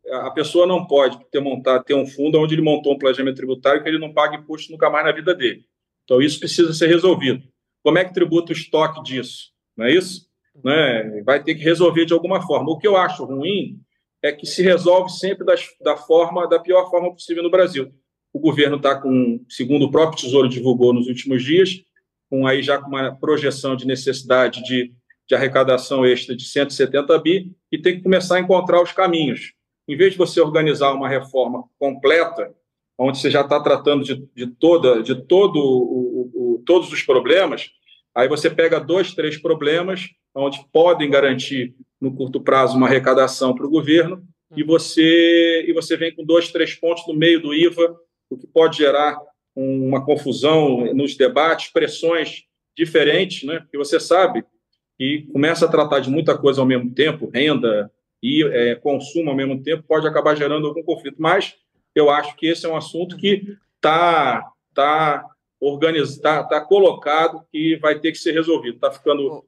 A pessoa não pode ter montado, ter um fundo onde ele montou um planejamento tributário que ele não paga imposto nunca mais na vida dele. Então isso precisa ser resolvido. Como é que tributa o estoque disso? Não é isso? Né? Vai ter que resolver de alguma forma. O que eu acho ruim é que se resolve sempre das, da forma da pior forma possível no Brasil. O governo está com, segundo o próprio Tesouro divulgou nos últimos dias, com aí já com uma projeção de necessidade de, de arrecadação extra de 170 bi, e tem que começar a encontrar os caminhos. Em vez de você organizar uma reforma completa, onde você já está tratando de, de, toda, de todo o, o, todos os problemas, aí você pega dois, três problemas, onde podem garantir no curto prazo uma arrecadação para o governo e você e você vem com dois, três pontos no meio do IVA, o que pode gerar uma confusão nos debates, pressões diferentes, né? Porque você sabe que começa a tratar de muita coisa ao mesmo tempo, renda e é, consumo ao mesmo tempo, pode acabar gerando algum conflito. Mas eu acho que esse é um assunto que está está organizado, tá, tá colocado que vai ter que ser resolvido. Está ficando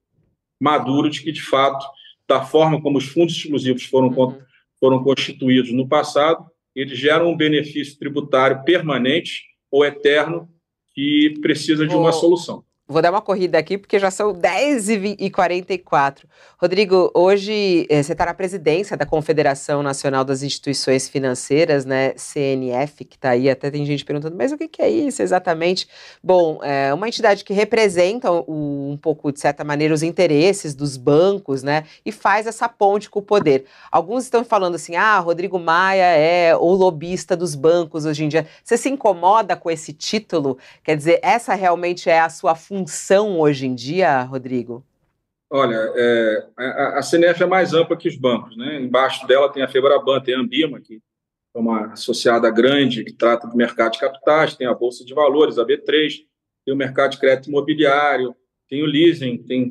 maduro de que, de fato, da forma como os fundos exclusivos foram, uhum. foram constituídos no passado, eles geram um benefício tributário permanente ou eterno que precisa de uma solução. Vou dar uma corrida aqui porque já são 10h44. Rodrigo, hoje eh, você está na presidência da Confederação Nacional das Instituições Financeiras, né? CNF, que está aí. Até tem gente perguntando, mas o que, que é isso exatamente? Bom, é uma entidade que representa um, um pouco, de certa maneira, os interesses dos bancos, né? E faz essa ponte com o poder. Alguns estão falando assim: ah, Rodrigo Maia é o lobista dos bancos hoje em dia. Você se incomoda com esse título? Quer dizer, essa realmente é a sua função? Função hoje em dia, Rodrigo? Olha, é, a, a é mais ampla que os bancos. Né? Embaixo dela tem a Febraban, tem a Ambima, que é uma associada grande que trata do mercado de capitais, tem a Bolsa de Valores, a B3, tem o mercado de crédito imobiliário, tem o leasing, tem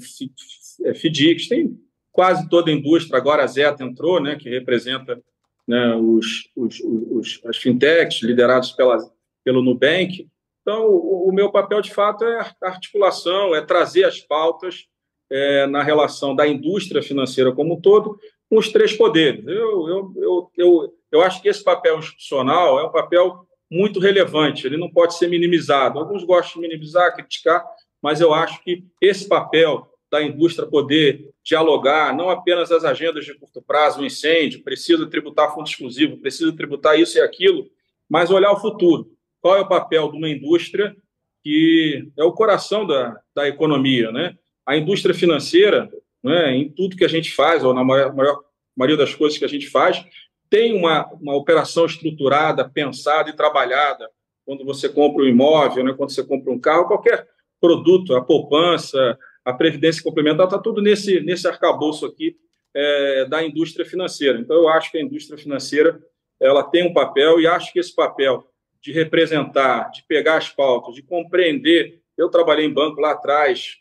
é, FDICs, tem quase toda a indústria. Agora a Zeta entrou, né, que representa né, os, os, os, as fintechs liderados pela, pelo Nubank. Então, o, o, meu papel, de fato, é articulação, é trazer as pautas é, na relação da indústria financeira como um todo com os três poderes. Eu, eu, eu, eu, eu acho que esse papel institucional é um papel muito relevante, ele não pode ser minimizado. Alguns gostam de minimizar, criticar, mas eu acho que esse papel da indústria poder dialogar, não apenas as agendas de curto prazo, o incêndio, precisa tributar fundo exclusivo, precisa tributar isso e aquilo, mas olhar o futuro qual é o papel de uma indústria que é o coração da, da economia, né? A indústria financeira, né, em tudo que a gente faz, ou na maior, maior maioria das coisas que a gente faz, tem uma, uma operação estruturada, pensada e trabalhada. Quando você compra um imóvel, né, quando você compra um carro, qualquer produto, a poupança, a previdência complementar, está tudo nesse, nesse arcabouço aqui é, da indústria financeira. Então, eu acho que a indústria financeira ela tem um papel e acho que esse papel de representar, de pegar as pautas, de compreender. Eu trabalhei em banco lá atrás,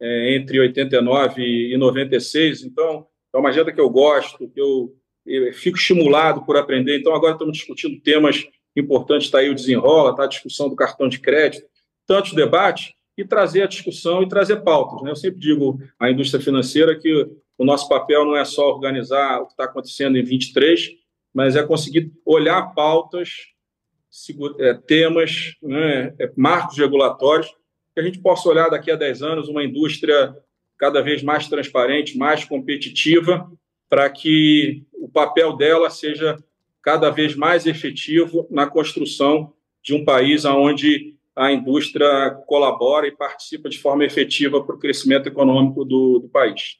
é, entre 89 e 96, então é uma agenda que eu gosto, que eu, eu fico estimulado por aprender. Então, agora estamos discutindo temas importantes, está aí o desenrola, está a discussão do cartão de crédito, tantos debates, e trazer a discussão e trazer pautas. Né? Eu sempre digo à indústria financeira que o nosso papel não é só organizar o que está acontecendo em 23, mas é conseguir olhar pautas temas, né, é, marcos regulatórios, que a gente possa olhar daqui a 10 anos uma indústria cada vez mais transparente, mais competitiva, para que o papel dela seja cada vez mais efetivo na construção de um país onde a indústria colabora e participa de forma efetiva para o crescimento econômico do, do país.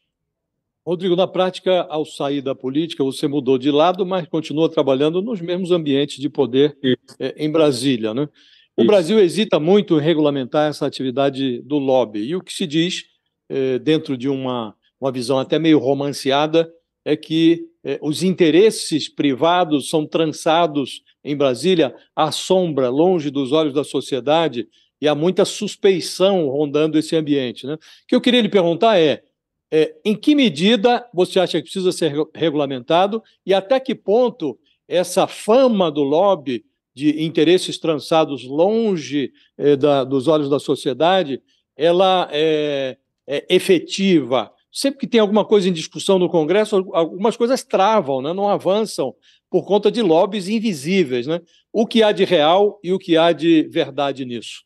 Rodrigo, na prática, ao sair da política, você mudou de lado, mas continua trabalhando nos mesmos ambientes de poder é, em Brasília. Né? O Isso. Brasil hesita muito em regulamentar essa atividade do lobby. E o que se diz, é, dentro de uma, uma visão até meio romanceada, é que é, os interesses privados são trançados em Brasília à sombra, longe dos olhos da sociedade, e há muita suspeição rondando esse ambiente. Né? O que eu queria lhe perguntar é é, em que medida você acha que precisa ser regulamentado e até que ponto essa fama do lobby de interesses trançados longe é, da, dos olhos da sociedade, ela é, é, efetiva? Sempre que tem alguma coisa em discussão no Congresso, algumas coisas travam, né? não avançam por conta de lobbies invisíveis. Né? O que há de real e o que há de verdade nisso?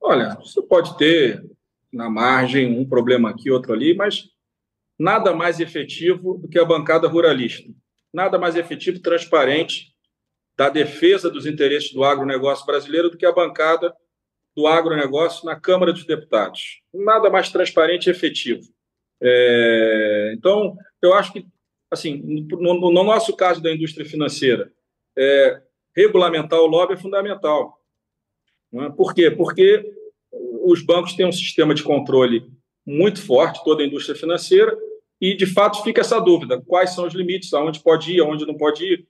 Olha, você pode ter na margem um problema aqui, outro ali, mas nada mais efetivo do que a bancada ruralista. Nada mais efetivo e transparente da defesa dos interesses do agronegócio brasileiro do que a bancada do agronegócio na Câmara dos Deputados. Nada mais transparente e efetivo. É, então, eu acho que, assim, no, no, nosso caso da indústria financeira, é, regulamentar o lobby é fundamental. É? Por quê? Porque os bancos têm um sistema de controle muito forte, toda a indústria financeira, e de fato fica essa dúvida: quais são os limites, aonde pode ir, aonde não pode ir,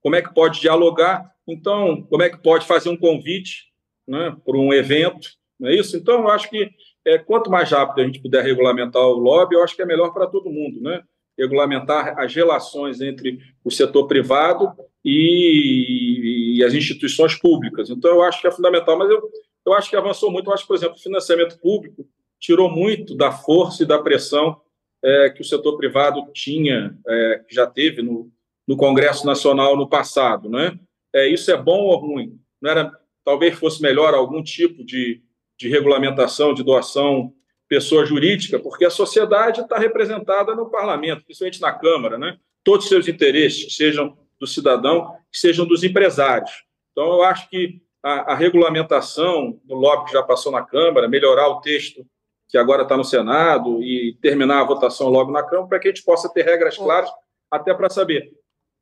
como é que pode dialogar, então, como é que pode fazer um convite né, para um evento, não é isso? Então, eu acho que é, quanto mais rápido a gente puder regulamentar o lobby, eu acho que é melhor para todo mundo, né? regulamentar as relações entre o setor privado e, e, as instituições públicas. Então, eu acho que é fundamental, mas eu, eu acho que avançou muito. Eu acho, por exemplo, financiamento público tirou muito da força e da pressão é, que o setor privado tinha, é, que já teve no, no Congresso Nacional no passado. Né? É, isso é bom ou ruim? Não era, talvez fosse melhor algum tipo de, de regulamentação, de doação pessoa jurídica, porque a sociedade está representada no parlamento, principalmente na Câmara, né? Todos os seus interesses, sejam do cidadão, sejam dos empresários. Então, eu acho que a, a regulamentação do lobby que já passou na Câmara, melhorar o texto que agora está no Senado e terminar a votação logo na Câmara, para que a gente possa ter regras claras, até para saber.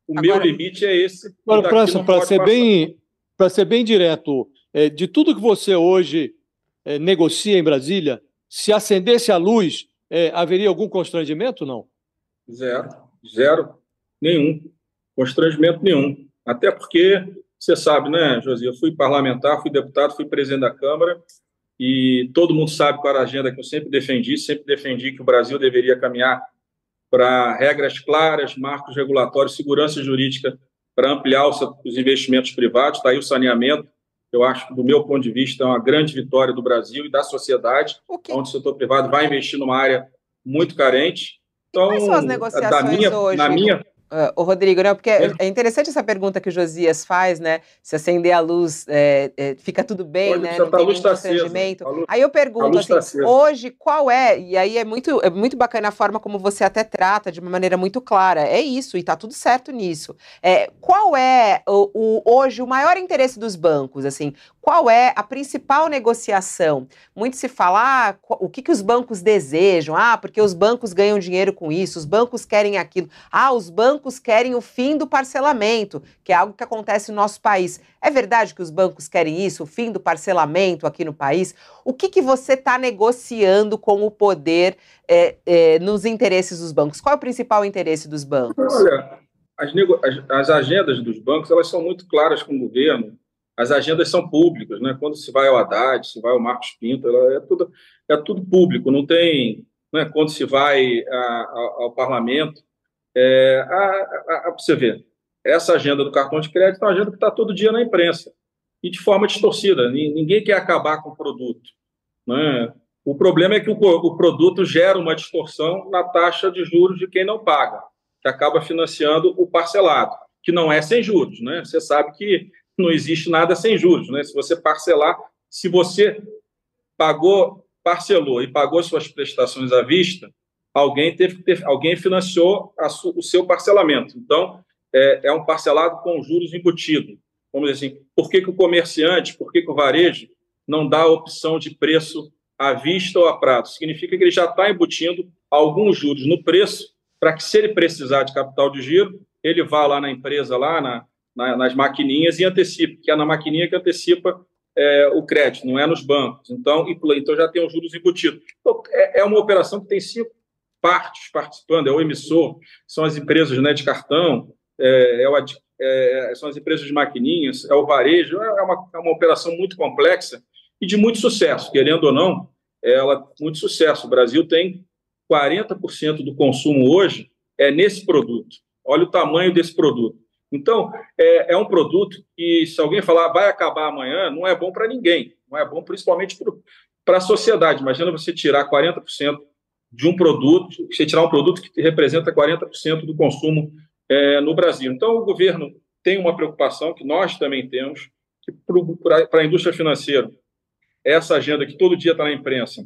O agora, meu limite é esse. Para ser, bem, ser bem direto, é, de tudo que você hoje é, negocia em Brasília, se acendesse a luz, é, haveria algum constrangimento? Não? Zero. Zero. Nenhum. Constrangimento nenhum. Até porque, você sabe, né, Josi? Eu fui parlamentar, fui deputado, fui presidente da Câmara e todo mundo sabe qual era a agenda que eu sempre defendi. Sempre defendi que o Brasil deveria caminhar para regras claras, marcos regulatórios, segurança jurídica para ampliar os investimentos privados. Está aí o saneamento eu acho que, do meu ponto de vista, é uma grande vitória do Brasil e da sociedade, onde o setor privado vai investir numa área muito carente. Então, quais são as negociações minha, hoje? Na minha, Uh, o Rodrigo, né? Porque é. é interessante essa pergunta que o Josias faz, né? Se acender a luz, é, é, fica tudo bem, Pode, né? Não tem nenhum tá constrangimento. Luz, aí eu pergunto, assim, tá hoje, qual é? E aí é muito, é muito bacana a forma como você até trata de uma maneira muito clara. É isso, e tá tudo certo nisso. É, qual é o, o, hoje o maior interesse dos bancos? Assim, qual é a principal negociação? Muito se fala ah, o que, que os bancos desejam, ah, porque os bancos ganham dinheiro com isso, os bancos querem aquilo, ah, os bancos bancos querem o fim do parcelamento, que é algo que acontece no nosso país. É verdade que os bancos querem isso, o fim do parcelamento aqui no país? O que, que você está negociando com o poder é, é, nos interesses dos bancos? Qual é o principal interesse dos bancos? Olha, as, as, as agendas dos bancos elas são muito claras com o governo. As agendas são públicas, né? Quando se vai ao Haddad, se vai ao Marcos Pinto, é tudo, é tudo público. Não tem, né? Quando se vai a, a, ao parlamento, é, a, a, você ver, essa agenda do cartão de crédito é uma agenda que está todo dia na imprensa e de forma distorcida. Ninguém quer acabar com o produto. Né? O problema é que o, o produto gera uma distorção na taxa de juros de quem não paga, que acaba financiando o parcelado, que não é sem juros. Né? Você sabe que não existe nada sem juros. Né? Se você parcelar, se você pagou, parcelou e pagou suas prestações à vista, alguém teve que ter, alguém financiou su, o seu parcelamento. Então, é, é, um parcelado com juros embutidos. Vamos dizer assim, por que, que o comerciante, por que, que o varejo não dá a opção de preço à vista ou a prazo? Significa que ele já está embutindo alguns juros no preço para que, se ele precisar de capital de giro, ele vá lá na empresa, lá na, na, nas maquininhas e antecipe, que é na maquininha que antecipa é, o crédito, não é nos bancos. Então, então já tem os juros embutidos. Então, é, é uma operação que tem cinco partes participando, é o emissor, são as empresas né, de cartão, é, é, o, é, são as empresas de maquininhas, é o varejo, é uma, é uma operação muito complexa e de muito sucesso, querendo ou não, ela muito sucesso. O Brasil tem 40% do consumo hoje é nesse produto. Olha o tamanho desse produto. Então, é, é um produto que, se alguém falar vai acabar amanhã, não é bom para ninguém. Não é bom principalmente para a sociedade. Imagina você tirar 40% de um produto, você tirar um produto que representa 40% do consumo é, no Brasil. Então, o governo tem uma preocupação, que nós também temos, que para a indústria financeira, essa agenda que todo dia está na imprensa,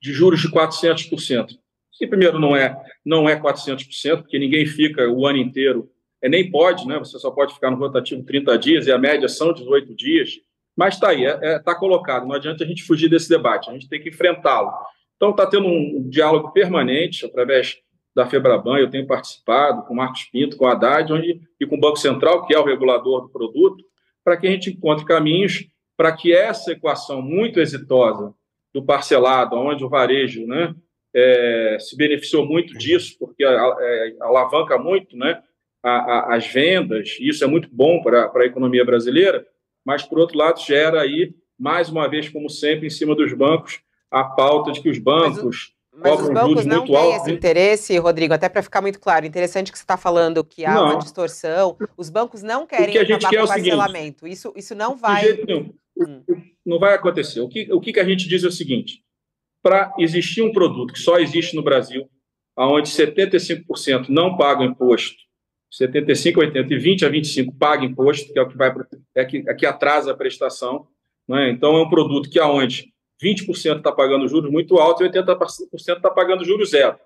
de juros de 400%, que primeiro não é, não é 400%, porque ninguém fica o ano inteiro, é, nem pode, né? você só pode ficar no rotativo 30 dias, e a média são 18 dias, mas está aí, está é, é, tá colocado, não adianta a gente fugir desse debate, a gente tem que enfrentá-lo. Então, está tendo um diálogo permanente através da Febraban, eu tenho participado com o Marcos Pinto, com a Haddad onde, e com o Banco Central, que é o regulador do produto, para que a gente encontre caminhos para que essa equação muito exitosa do parcelado, onde o varejo né, é, se beneficiou muito disso, porque a, é, alavanca muito né, a, as vendas, e isso é muito bom para a economia brasileira, mas, por outro lado, gera aí, mais uma vez, como sempre, em cima dos bancos, a pauta de que os bancos Mas os bancos não têm esse interesse, Rodrigo, até para ficar muito claro. Interessante que você está falando que há não. uma distorção. Os bancos não querem que acabar quer com o parcelamento. Seguinte, isso, isso não vai. Hum. Não vai acontecer. O que, o que a gente diz é o seguinte: para existir um produto que só existe no Brasil, onde 75% não pagam imposto, 75, 80 e 20 a 25 pagam imposto, que é o que vai é que, é que atrasa a prestação. Né? Então é um produto que aonde 20% está pagando juros muito altos e 80% está pagando juros zero.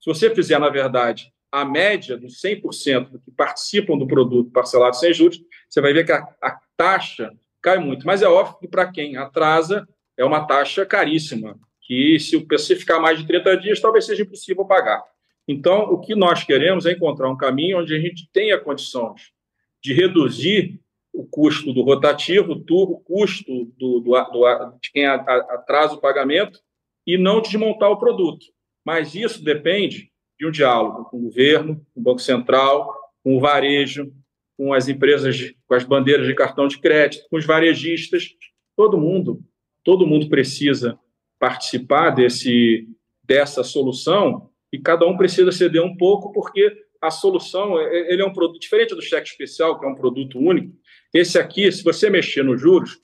Se você fizer, na verdade, a média dos 100% que participam do produto parcelado sem juros, você vai ver que a, a taxa cai muito. Mas é óbvio que para quem atrasa, é uma taxa caríssima, que se o PC ficar mais de 30 dias, talvez seja impossível pagar. Então, o que nós queremos é encontrar um caminho onde a gente tenha condições de reduzir o custo do rotativo, o custo do, do, do, de quem atrasa o pagamento e não desmontar o produto. Mas isso depende de um diálogo com o governo, com o Banco Central, com o varejo, com as empresas, com as bandeiras de cartão de crédito, com os varejistas, todo mundo, todo mundo precisa participar desse dessa solução e cada um precisa ceder um pouco porque a solução ele é um produto diferente do cheque especial, que é um produto único. Esse aqui, se você mexer nos juros,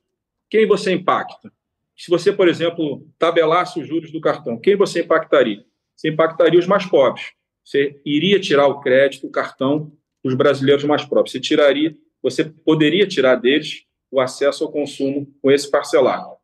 quem você impacta? Se você, por exemplo, tabelasse os juros do cartão, quem você impactaria? Você impactaria os mais pobres. Você iria tirar o crédito, o cartão dos brasileiros mais pobres. Você tiraria, você poderia tirar deles o acesso ao consumo com esse parcelado.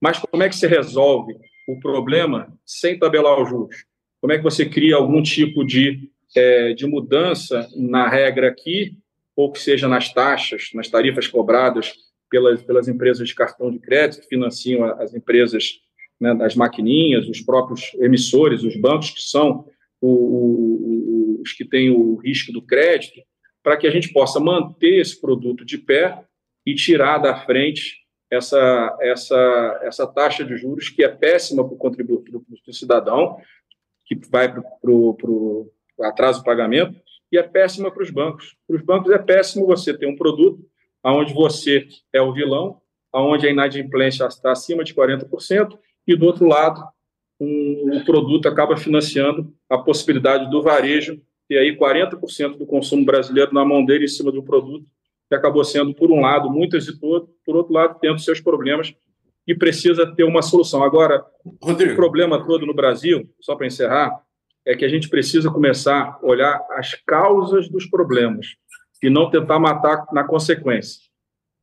Mas como é que você resolve o problema sem tabelar os juros? Como é que você cria algum tipo de, é, de mudança na regra aqui ou que seja nas taxas, nas tarifas cobradas pelas, pelas empresas de cartão de crédito que financiam as empresas né, das maquininhas, os próprios emissores, os bancos que são o, o, os que têm o risco do crédito, para que a gente possa manter esse produto de pé e tirar da frente essa, essa, essa taxa de juros que é péssima para o contributo do cidadão, que vai para o atraso do pagamento, e é péssima para os bancos. Para os bancos é péssimo você ter um produto onde você é o vilão, onde a inadimplência está acima de 40%, e do outro lado, um, o produto acaba financiando a possibilidade do varejo ter aí 40% do consumo brasileiro na mão dele em cima do produto, que acabou sendo, por um lado, muito exitoso, por outro lado, tendo seus problemas e precisa ter uma solução. Agora, Rodrigo. o problema todo no Brasil, só para encerrar, é que a gente precisa começar a olhar as causas dos problemas e não tentar matar na consequência.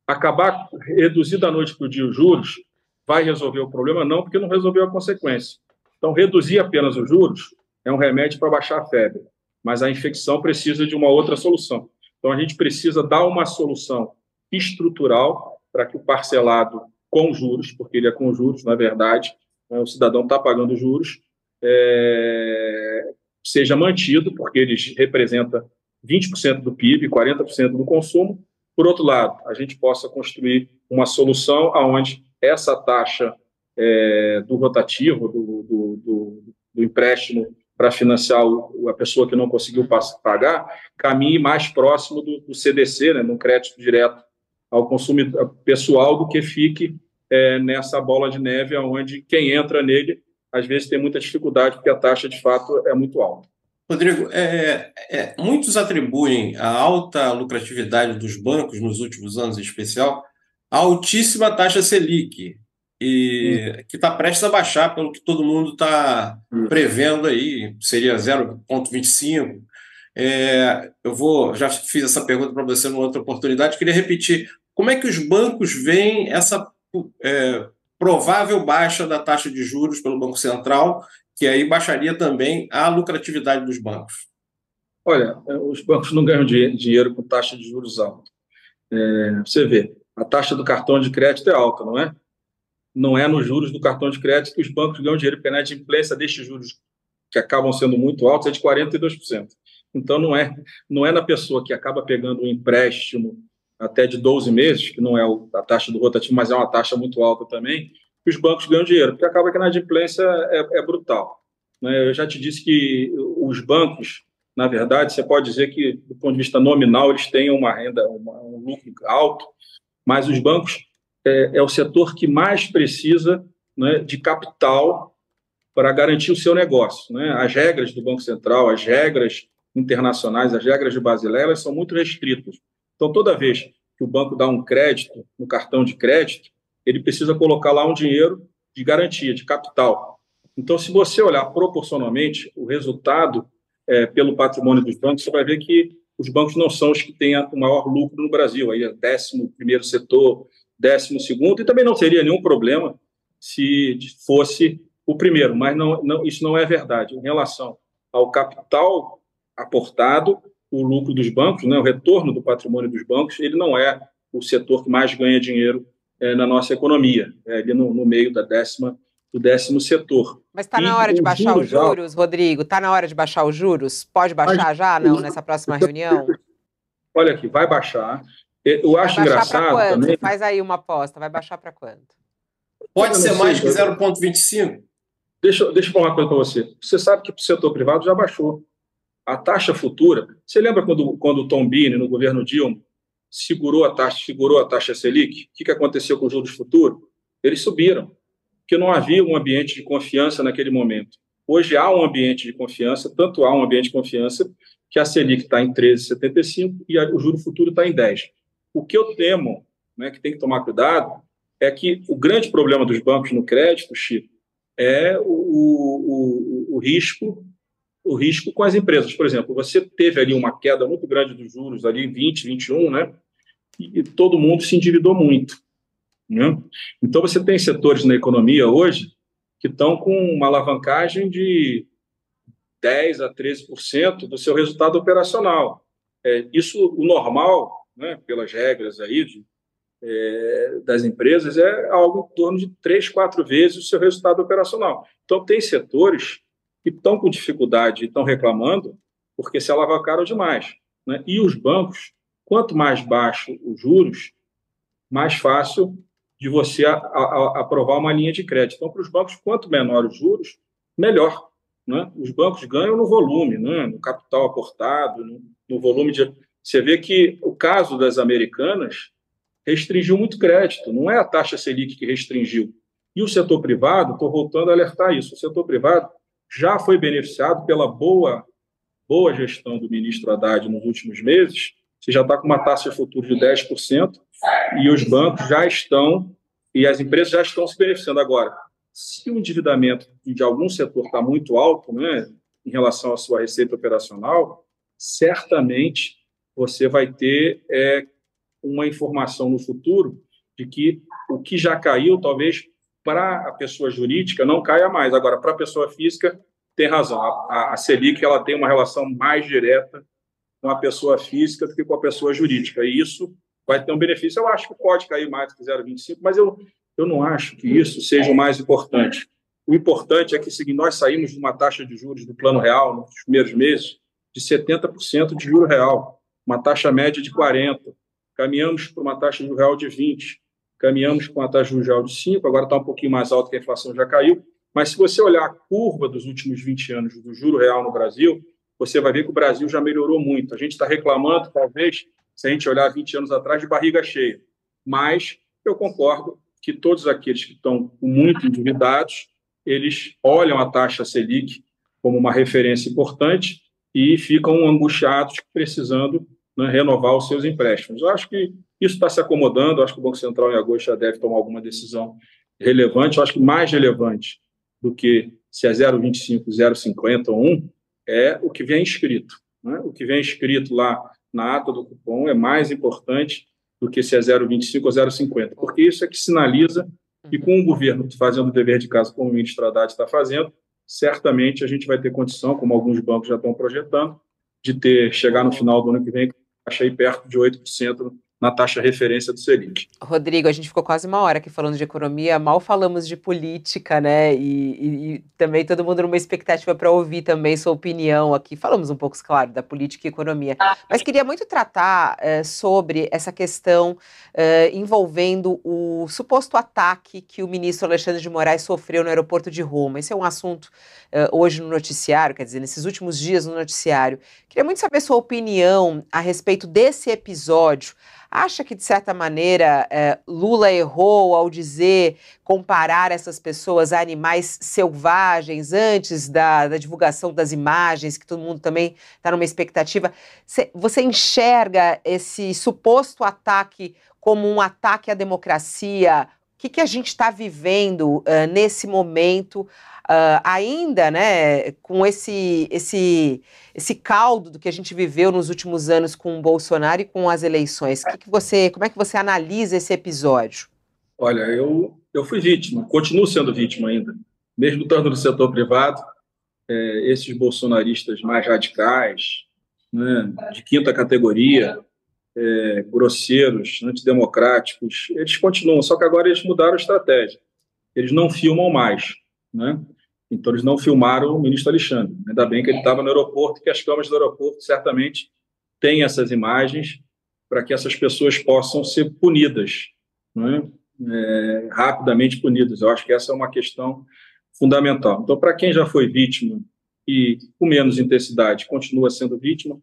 Acabar reduzir da noite para o dia os juros vai resolver o problema? Não, porque não resolveu a consequência. Então, reduzir apenas os juros é um remédio para baixar a febre, mas a infecção precisa de uma outra solução. Então, a gente precisa dar uma solução estrutural para que o parcelado com juros, porque ele é com juros, na verdade, né, o cidadão está pagando juros, é, seja mantido, porque eles representam 20% do PIB, 40% do consumo. Por outro lado, a gente possa construir uma solução aonde essa taxa é, do rotativo, do, do, do, do empréstimo para financiar o, a pessoa que não conseguiu pagar, caminhe mais próximo do, do CDC, né, no crédito direto ao consumidor pessoal, do que fique é, nessa bola de neve, onde quem entra nele às vezes tem muita dificuldade, porque a taxa, de fato, é muito alta. Rodrigo, é, é, muitos atribuem a alta lucratividade dos bancos nos últimos anos, em especial, a altíssima taxa Selic, e, hum. que está prestes a baixar, pelo que todo mundo está hum. prevendo aí, seria 0,25. É, eu vou, já fiz essa pergunta para você numa outra oportunidade, queria repetir. Como é que os bancos veem essa é, provável baixa da taxa de juros pelo Banco Central, que aí baixaria também a lucratividade dos bancos? Olha, é, os bancos não ganham dinheiro com taxa de juros alta. É, você vê, a taxa do cartão de crédito é alta, não é? Não é nos juros do cartão de crédito que os bancos ganham dinheiro, porque a inadimplência destes juros que acabam sendo muito altos é de 42%. Então, não é, não é na pessoa que acaba pegando um empréstimo até de 12 meses, que não é a taxa do rotativo, mas é uma taxa muito alta também, que os bancos ganham dinheiro, porque acaba que a inadimplência é, é brutal. Né? Eu já te disse que os bancos, na verdade, você pode dizer que, do ponto de vista nominal, eles têm uma renda, uma, um lucro alto, mas os bancos é, é, o setor que mais precisa né, de capital para garantir o seu negócio. Né? As regras do Banco Central, as regras internacionais, as regras de Basileia, são muito restritas. Então, toda vez que o banco dá um crédito, um cartão de crédito, ele precisa colocar lá um dinheiro de garantia, de capital. Então, se você olhar proporcionalmente o resultado é, pelo patrimônio dos bancos, você vai ver que os bancos não são os que têm o maior lucro no Brasil. Aí é décimo primeiro setor, décimo segundo, e também não teria nenhum problema se fosse o primeiro, mas não, não, isso não é verdade. Em relação ao capital aportado, o lucro dos bancos, né, o retorno do patrimônio dos bancos, ele não é o setor que mais ganha dinheiro é, na nossa economia, é ali no, no meio da décima do décimo setor. Mas está na hora de baixar os juros, Rodrigo? Está na hora de baixar os juros? Pode baixar Mas, já, não, nessa próxima reunião? Olha aqui, vai baixar. Eu acho vai baixar engraçado também. Faz aí uma aposta, vai baixar para quanto? Pode ser mais que 0,25? Deixa, deixa eu falar uma coisa para você. Você sabe que para o setor privado já baixou. A taxa futura. Você lembra quando, quando o Tom Bini, no governo Dilma, segurou a taxa, segurou a taxa Selic? O que, aconteceu com os juros futuros? Eles subiram porque não havia um ambiente de confiança naquele momento. Hoje há um ambiente de confiança, tanto há um ambiente de confiança que a Selic está em 13,75 e o juro futuro está em 10. O que eu temo, né, que tem que tomar cuidado, é que o grande problema dos bancos no crédito, Chico, é o, o, o, risco o risco com as empresas. Por exemplo, você teve ali uma queda muito grande dos juros, ali 20, 21, né? E todo mundo se endividou muito. Né? Então, você tem setores na economia hoje que estão com uma alavancagem de 10% a 13% do seu resultado operacional. É, isso, o normal, né, pelas regras aí de, é, das empresas, é algo em torno de 3, 4 vezes o seu resultado operacional. Então, tem setores que estão com dificuldade e estão reclamando porque se alavancaram demais. Né? E os bancos, quanto mais baixo os juros, mais fácil de você a, a, aprovar uma linha de crédito. Então, para os bancos, quanto menor os juros, melhor. Né? Os bancos ganham no volume, né? no capital aportado, no, no volume de. Você vê que o caso das americanas restringiu muito crédito, não é a taxa Selic que restringiu. E o setor privado, estou voltando a alertar isso, o setor privado já foi beneficiado pela boa, boa gestão do ministro Haddad nos últimos meses, você já está com uma taxa de futuro de 10%, e os bancos já estão, e as empresas já estão se beneficiando. Agora, se o endividamento de algum setor está muito alto, né, em relação à sua receita operacional, certamente você vai ter é, uma informação no futuro de que o que já caiu, talvez para a pessoa jurídica não caia mais. Agora, para a pessoa física, tem razão. A, a Selic ela tem uma relação mais direta com a pessoa física do que com a pessoa jurídica. E isso vai ter um benefício. Eu acho que pode cair mais que 0,25, mas eu, eu não acho que isso seja o mais importante. O importante é que se nós saímos de uma taxa de juros do plano real nos primeiros meses de 70% de juro real, uma taxa média de 40%. Caminhamos para uma taxa de juro real de 20%. Caminhamos com uma taxa real de 5%, agora está um pouquinho mais alto que a inflação já caiu. Mas se você olhar a curva dos últimos 20 anos do juro real no Brasil, você vai ver que o Brasil já melhorou muito. A gente está reclamando, talvez, se a gente olhar 20 anos atrás, de barriga cheia. Mas eu concordo que todos aqueles que estão muito endividados, eles olham a taxa Selic como uma referência importante e ficam angustiados, precisando né, renovar os seus empréstimos. Eu acho que isso está se acomodando, acho que o Banco Central em agosto já deve tomar alguma decisão relevante, eu acho que mais relevante do que se é 0,25, 0,50 ou 1, é o que vem escrito. Né? O que vem escrito lá na ata do cupom é mais importante do que se é 0,25 ou 0,50, porque isso é que sinaliza e com o governo fazendo o dever de casa, como o ministro Haddad está fazendo, certamente a gente vai ter condição, como alguns bancos já estão projetando, de ter chegar no final do ano que vem, achei perto de 8% na taxa referência do Selic. Rodrigo, a gente ficou quase uma hora aqui falando de economia, mal falamos de política, né? E, e, e também todo mundo numa expectativa para ouvir também sua opinião aqui. Falamos um pouco, claro, da política e economia, mas queria muito tratar é, sobre essa questão é, envolvendo o suposto ataque que o ministro Alexandre de Moraes sofreu no aeroporto de Roma. Esse é um assunto é, hoje no noticiário, quer dizer, nesses últimos dias no noticiário. Queria muito saber sua opinião a respeito desse episódio Acha que, de certa maneira, é, Lula errou ao dizer, comparar essas pessoas a animais selvagens antes da, da divulgação das imagens, que todo mundo também está numa expectativa? Você enxerga esse suposto ataque como um ataque à democracia? Que, que a gente está vivendo uh, nesse momento? Uh, ainda, né, com esse, esse, esse caldo do que a gente viveu nos últimos anos com o Bolsonaro e com as eleições. Que que você, como é que você analisa esse episódio? Olha, eu, eu fui vítima, continuo sendo vítima ainda. Mesmo estando no setor privado, é, esses bolsonaristas mais radicais, né, de quinta categoria, é, grosseiros, antidemocráticos, eles continuam, só que agora eles mudaram a estratégia. Eles não filmam mais. Né? Então, eles não filmaram o ministro Alexandre. Ainda bem que ele estava no aeroporto, que as câmeras do aeroporto certamente têm essas imagens para que essas pessoas possam ser punidas, é? É, rapidamente punidas. Eu acho que essa é uma questão fundamental. Então, para quem já foi vítima e com menos intensidade continua sendo vítima,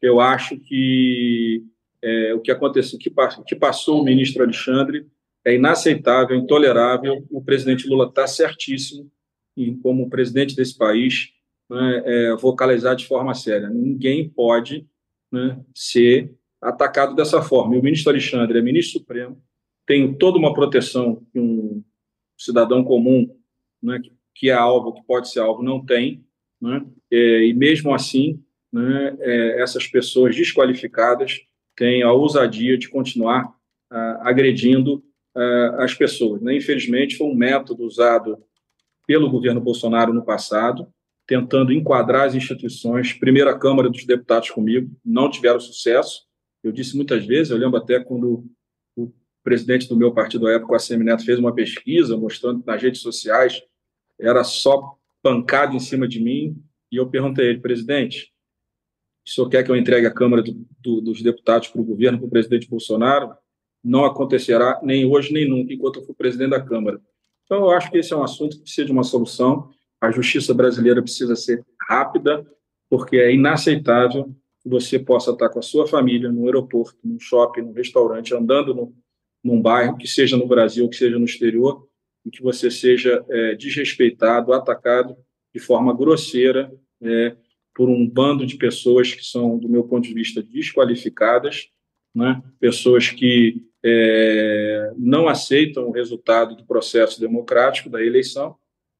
eu acho que é, o que aconteceu, que, que passou o ministro Alexandre é inaceitável, intolerável. O presidente Lula está certíssimo em, como presidente desse país, né, é, vocalizar de forma séria. Ninguém pode né, ser atacado dessa forma. E o ministro Alexandre é ministro supremo, tem toda uma proteção que um cidadão comum, né, que, é alvo, que pode ser alvo, não tem. Né, é, e mesmo assim, né, é, essas pessoas desqualificadas têm a ousadia de continuar ah, agredindo ah, as pessoas. Né? Infelizmente, foi um método usado pelo governo Bolsonaro no passado, tentando enquadrar as instituições, primeiro a Câmara dos Deputados comigo, não tiveram sucesso. Eu disse muitas vezes, eu lembro até quando o presidente do meu partido à época, o ACM Neto, fez uma pesquisa mostrando nas redes sociais era só pancada em cima de mim, e eu perguntei a ele, presidente, o senhor quer que eu entregue a Câmara do, do, dos Deputados para o governo, para o presidente Bolsonaro? Não acontecerá nem hoje nem nunca, enquanto eu for presidente da Câmara. Então, eu acho que esse é um assunto que precisa de uma solução. A justiça brasileira precisa ser rápida, porque é inaceitável que você possa estar com a sua família no aeroporto, no shopping, no restaurante, andando no, num bairro, que seja no Brasil, que seja no exterior, e que você seja é, desrespeitado, atacado de forma grosseira é, por um bando de pessoas que são, do meu ponto de vista, desqualificadas, né? pessoas que é, não aceitam o resultado do processo democrático da eleição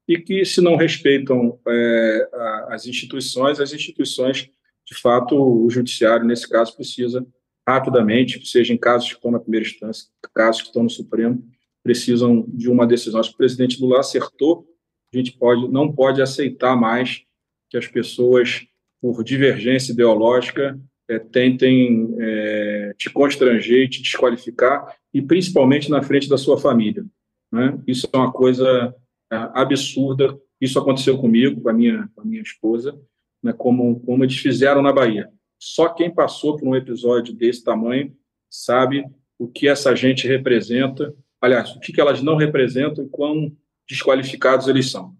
e que, se não respeitam é, as instituições, as instituições, de fato, o judiciário, nesse caso, precisa rapidamente, seja em casos que estão na primeira instância, casos que estão no Supremo, precisam de uma decisão. Acho que o presidente Lula acertou, a gente pode, não pode aceitar mais que as pessoas, por divergência ideológica, é, tentem é, te constranger, te desqualificar, e principalmente na frente da sua família. Né? Isso é uma coisa é, absurda. Isso aconteceu comigo, com a minha, com a minha esposa, né, como, como eles fizeram na Bahia. Só quem passou por um episódio desse tamanho sabe o que essa gente representa, aliás, o que, que elas não representam e quão desqualificados eles são.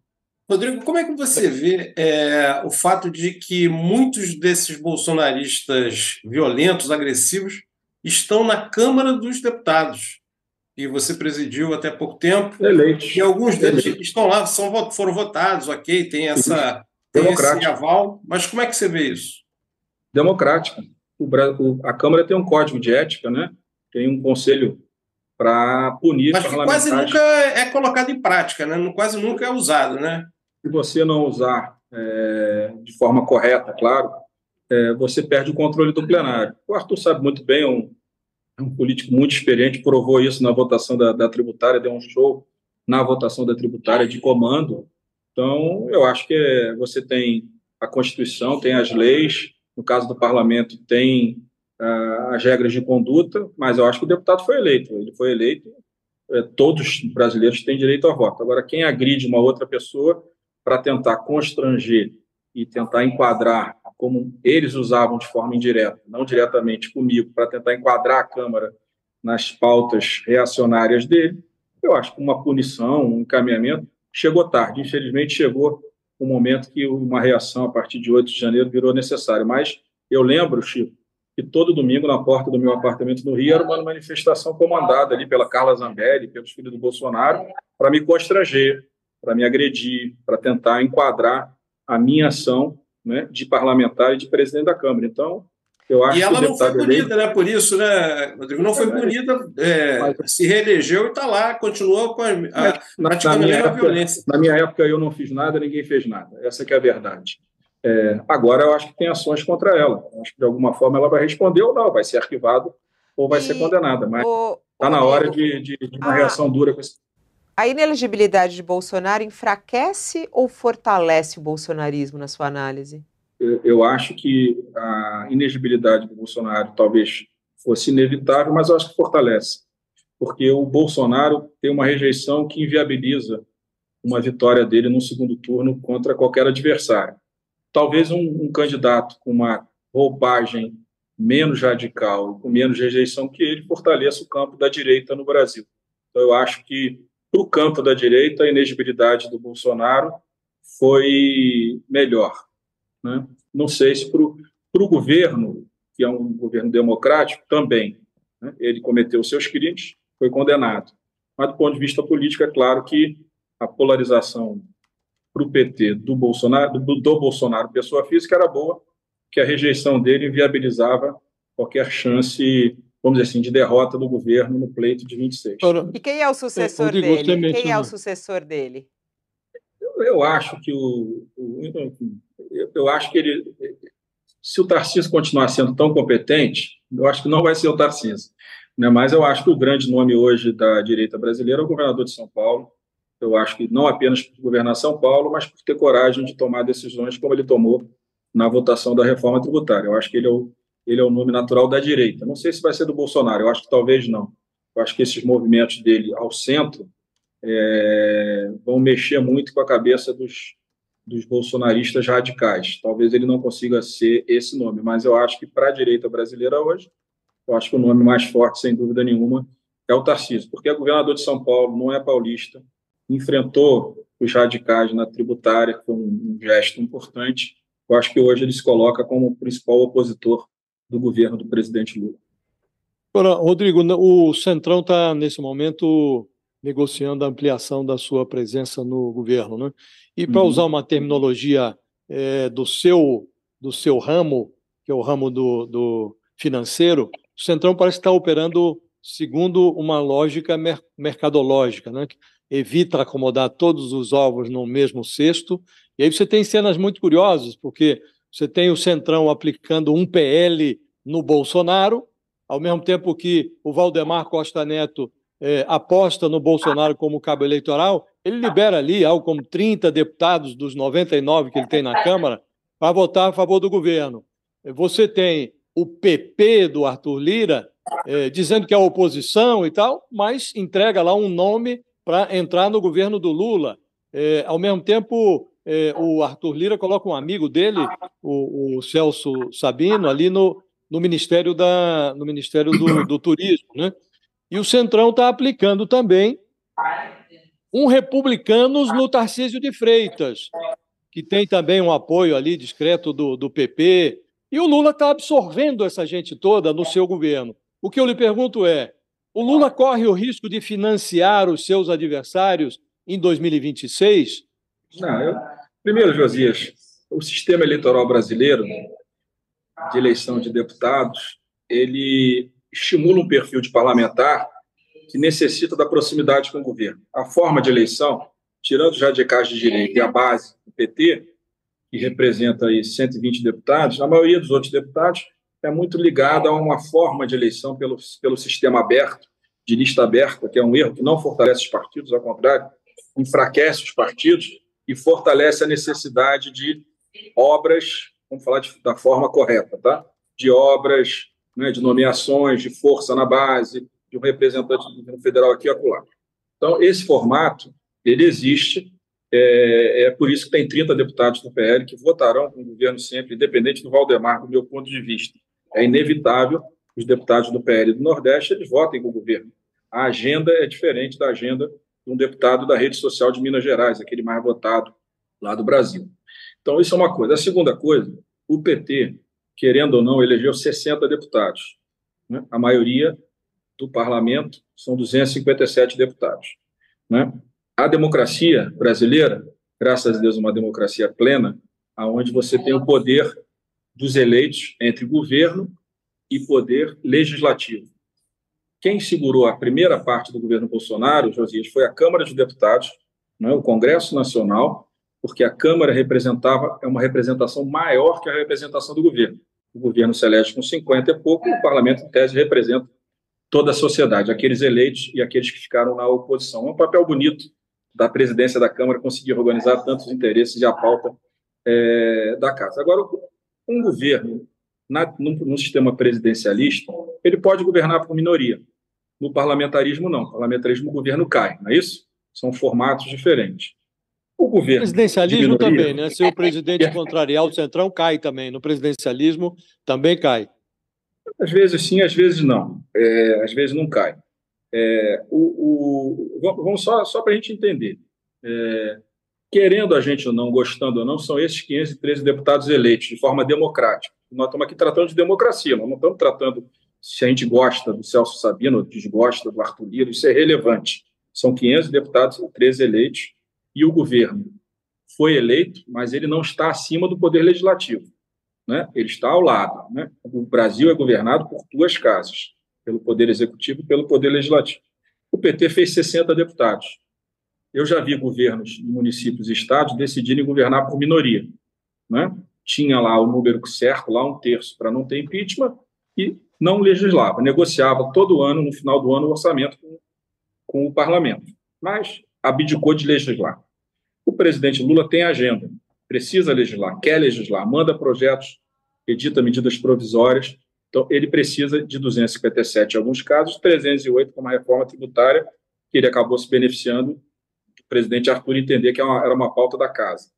Rodrigo, como é que você vê é, o fato de que muitos desses bolsonaristas violentos, agressivos, estão na Câmara dos Deputados? E você presidiu até pouco tempo. Eleitos. E alguns deles Eleitos. estão lá, são, foram votados, ok, tem, essa, tem esse aval. Mas como é que você vê isso? Democrático. O, a Câmara tem um código de ética, né? tem um conselho para punir Mas que quase nunca é colocado em prática, né? quase nunca é usado, né? Se você não usar é, de forma correta, claro, é, você perde o controle do plenário. O Arthur sabe muito bem, é um, é um político muito experiente, provou isso na votação da, da tributária, deu um show na votação da tributária de comando. Então, eu acho que você tem a Constituição, tem as leis, no caso do parlamento, tem as regras de conduta, mas eu acho que o deputado foi eleito. Ele foi eleito, é, todos os brasileiros têm direito ao voto. Agora, quem agride uma outra pessoa para tentar constranger e tentar enquadrar, como eles usavam de forma indireta, não diretamente comigo, para tentar enquadrar a Câmara nas pautas reacionárias dele, eu acho que uma punição, um encaminhamento, chegou tarde. Infelizmente, chegou o um momento que uma reação a partir de 8 de janeiro virou necessário. Mas eu lembro, Chico, que todo domingo, na porta do meu apartamento no Rio, era uma manifestação comandada ali pela Carla Zambelli, pelos filhos do Bolsonaro, para me constranger, para me agredir, para tentar enquadrar a minha ação né, de parlamentar e de presidente da Câmara. Então, eu acho e ela que não foi punida, né? Por isso, né, Rodrigo? Não foi é, punida, é, se reelegeu e está lá, continuou com a, a, na, praticando na minha a época, violência. Na minha época, eu não fiz nada, ninguém fez nada. Essa é a verdade. É, agora, eu acho que tem ações contra ela. Eu acho que, de alguma forma, ela vai responder ou não, vai ser arquivado ou vai e ser condenada. Mas está na hora de, de, de uma ah, reação dura com esse. A inelegibilidade de Bolsonaro enfraquece ou fortalece o bolsonarismo, na sua análise? eu acho que a inegibilidade do Bolsonaro talvez fosse inevitável, mas eu acho que fortalece, porque o Bolsonaro tem uma rejeição que inviabiliza uma vitória dele no segundo turno contra qualquer adversário. Talvez um, um candidato com uma roupagem menos radical, com menos rejeição que ele, fortaleça o campo da direita no Brasil. Então, eu acho que, para o campo da direita, a inegibilidade do Bolsonaro foi melhor né? Não sei se para o governo, que é um governo democrático, também. Né? Ele cometeu seus crimes, foi condenado. Mas, do ponto de vista político, é claro que a polarização para o PT do Bolsonaro, do, do Bolsonaro, pessoa física, era boa, que a rejeição dele inviabilizava qualquer chance, vamos dizer assim, de derrota do governo no pleito de 26. E quem é o sucessor é, dele? Quem é o sucessor dele? Eu, eu acho que o, o eu, eu acho que ele, se o Tarcísio continuar sendo tão competente, eu acho que não vai ser o Tarcísio. Né? Mas eu acho que o grande nome hoje da direita brasileira é o governador de São Paulo. Eu acho que não apenas por governar São Paulo, mas por ter coragem de tomar decisões como ele tomou na votação da reforma tributária. Eu acho que ele é o, ele é o nome natural da direita. Não sei se vai ser do Bolsonaro, eu acho que talvez não. Eu acho que esses movimentos dele ao centro é, vão mexer muito com a cabeça dos, dos bolsonaristas radicais. Talvez ele não consiga ser esse nome, mas eu acho que para a direita brasileira hoje, eu acho que o nome mais forte, sem dúvida nenhuma, é o Tarcísio, porque é governador de São Paulo, não é paulista, enfrentou os radicais na tributária, que foi um, gesto importante. Eu acho que hoje ele se coloca como o principal opositor do governo do presidente Lula. Agora, Rodrigo, o Centrão está, nesse momento, negociando a ampliação da sua presença no governo. Né? E para uhum. usar uma terminologia é, do, seu, do seu ramo, que é o ramo do, do financeiro, o Centrão parece estar operando segundo uma lógica mer mercadológica, né? evita acomodar todos os ovos no mesmo cesto. E aí você tem cenas muito curiosas, porque você tem o Centrão aplicando um PL no Bolsonaro, ao mesmo tempo que o Valdemar Costa Neto é, aposta no Bolsonaro como cabo eleitoral, ele libera ali algo como 30 deputados dos 99 que ele tem na Câmara para votar a favor do governo. Você tem o PP do Arthur Lira é, dizendo que é oposição e tal, mas entrega lá um nome para entrar no governo do Lula. É, ao mesmo tempo, é, o Arthur Lira coloca um amigo dele, o, o Celso Sabino, ali no, no Ministério, da, no Ministério do, do Turismo. Né? E o Centrão está aplicando também um republicanos no Tarcísio de Freitas, que tem também um apoio ali discreto do, do PP. E o Lula está absorvendo essa gente toda no seu governo. O que eu lhe pergunto é: o Lula corre o risco de financiar os seus adversários em 2026? Não, eu... Primeiro, Josias, o sistema eleitoral brasileiro de eleição de deputados, ele estimula um perfil de parlamentar que necessita da proximidade com o governo. A forma de eleição, tirando os radicais de direita e a base do PT, que representa aí 120 deputados, a maioria dos outros deputados é muito ligada a uma forma de eleição pelo, pelo sistema aberto, de lista aberta, que é um erro que não fortalece os partidos, ao contrário, enfraquece os partidos e fortalece a necessidade de obras, vamos falar de, da forma correta, tá? De obras né, de nomeações, de força na base, de um representante do governo federal aqui e acolá. Então, esse formato, ele existe, é, é, por isso que tem 30 deputados do PL que votarão com o governo sempre, independente do Valdemar, do meu ponto de vista. É inevitável os deputados do PL do Nordeste eles votem com o governo. A agenda é diferente da agenda um deputado da rede social de Minas Gerais, aquele mais votado lá do Brasil. Então, isso é uma coisa. A segunda coisa, o PT querendo ou não, elegeu 60 deputados. Né? A maioria do parlamento são 257 deputados. Né? A democracia brasileira, graças a Deus, uma democracia plena, aonde você tem o poder dos eleitos entre governo e poder legislativo. Quem segurou a primeira parte do governo Bolsonaro, Josias, foi a Câmara de Deputados, né, o Congresso Nacional, porque a Câmara representava é uma representação maior que a representação do governo. O governo elege com 50 e pouco, e o parlamento, em tese, representa toda a sociedade, aqueles eleitos e aqueles que ficaram na oposição. É um papel bonito da presidência da Câmara conseguir organizar tantos interesses e a pauta é, da casa. Agora, um governo na, num, num, sistema presidencialista, ele pode governar por minoria. No parlamentarismo, não. No parlamentarismo, o governo cai, não é isso? São formatos diferentes. O governo. Presidencialismo minoria, também, né? Se o presidente contrariar o Centrão, cai também. No presidencialismo, também cai. Às vezes sim, às vezes não. É, às vezes não cai. É, o, o, vamos só, só para a gente entender. É, querendo a gente ou não, gostando ou não, são esses 513 deputados eleitos de forma democrática. Nós estamos aqui tratando de democracia, nós não estamos tratando se a gente gosta do Celso Sabino desgosta do Arthur Lira, isso é relevante. São 500 deputados, 13 eleitos, e o governo foi eleito, mas ele não está acima do poder legislativo. Né? Ele está ao lado. Né? O Brasil é governado por duas casas, pelo poder executivo e pelo poder legislativo. O PT fez 60 deputados. Eu já vi governos municípios e estados decidirem governar por minoria. Né? Tinha lá o número certo, lá um terço, para não ter impeachment, e não legislava, negociava todo ano, no final do ano, o orçamento com, com o parlamento. Mas abdicou de legislar. O presidente Lula tem agenda, precisa legislar, quer legislar, manda projetos, edita medidas provisórias. Então, ele precisa de 257 em alguns casos, 308 com uma reforma tributária, que ele acabou se beneficiando presidente Arthur entender que é era uma pauta da casa.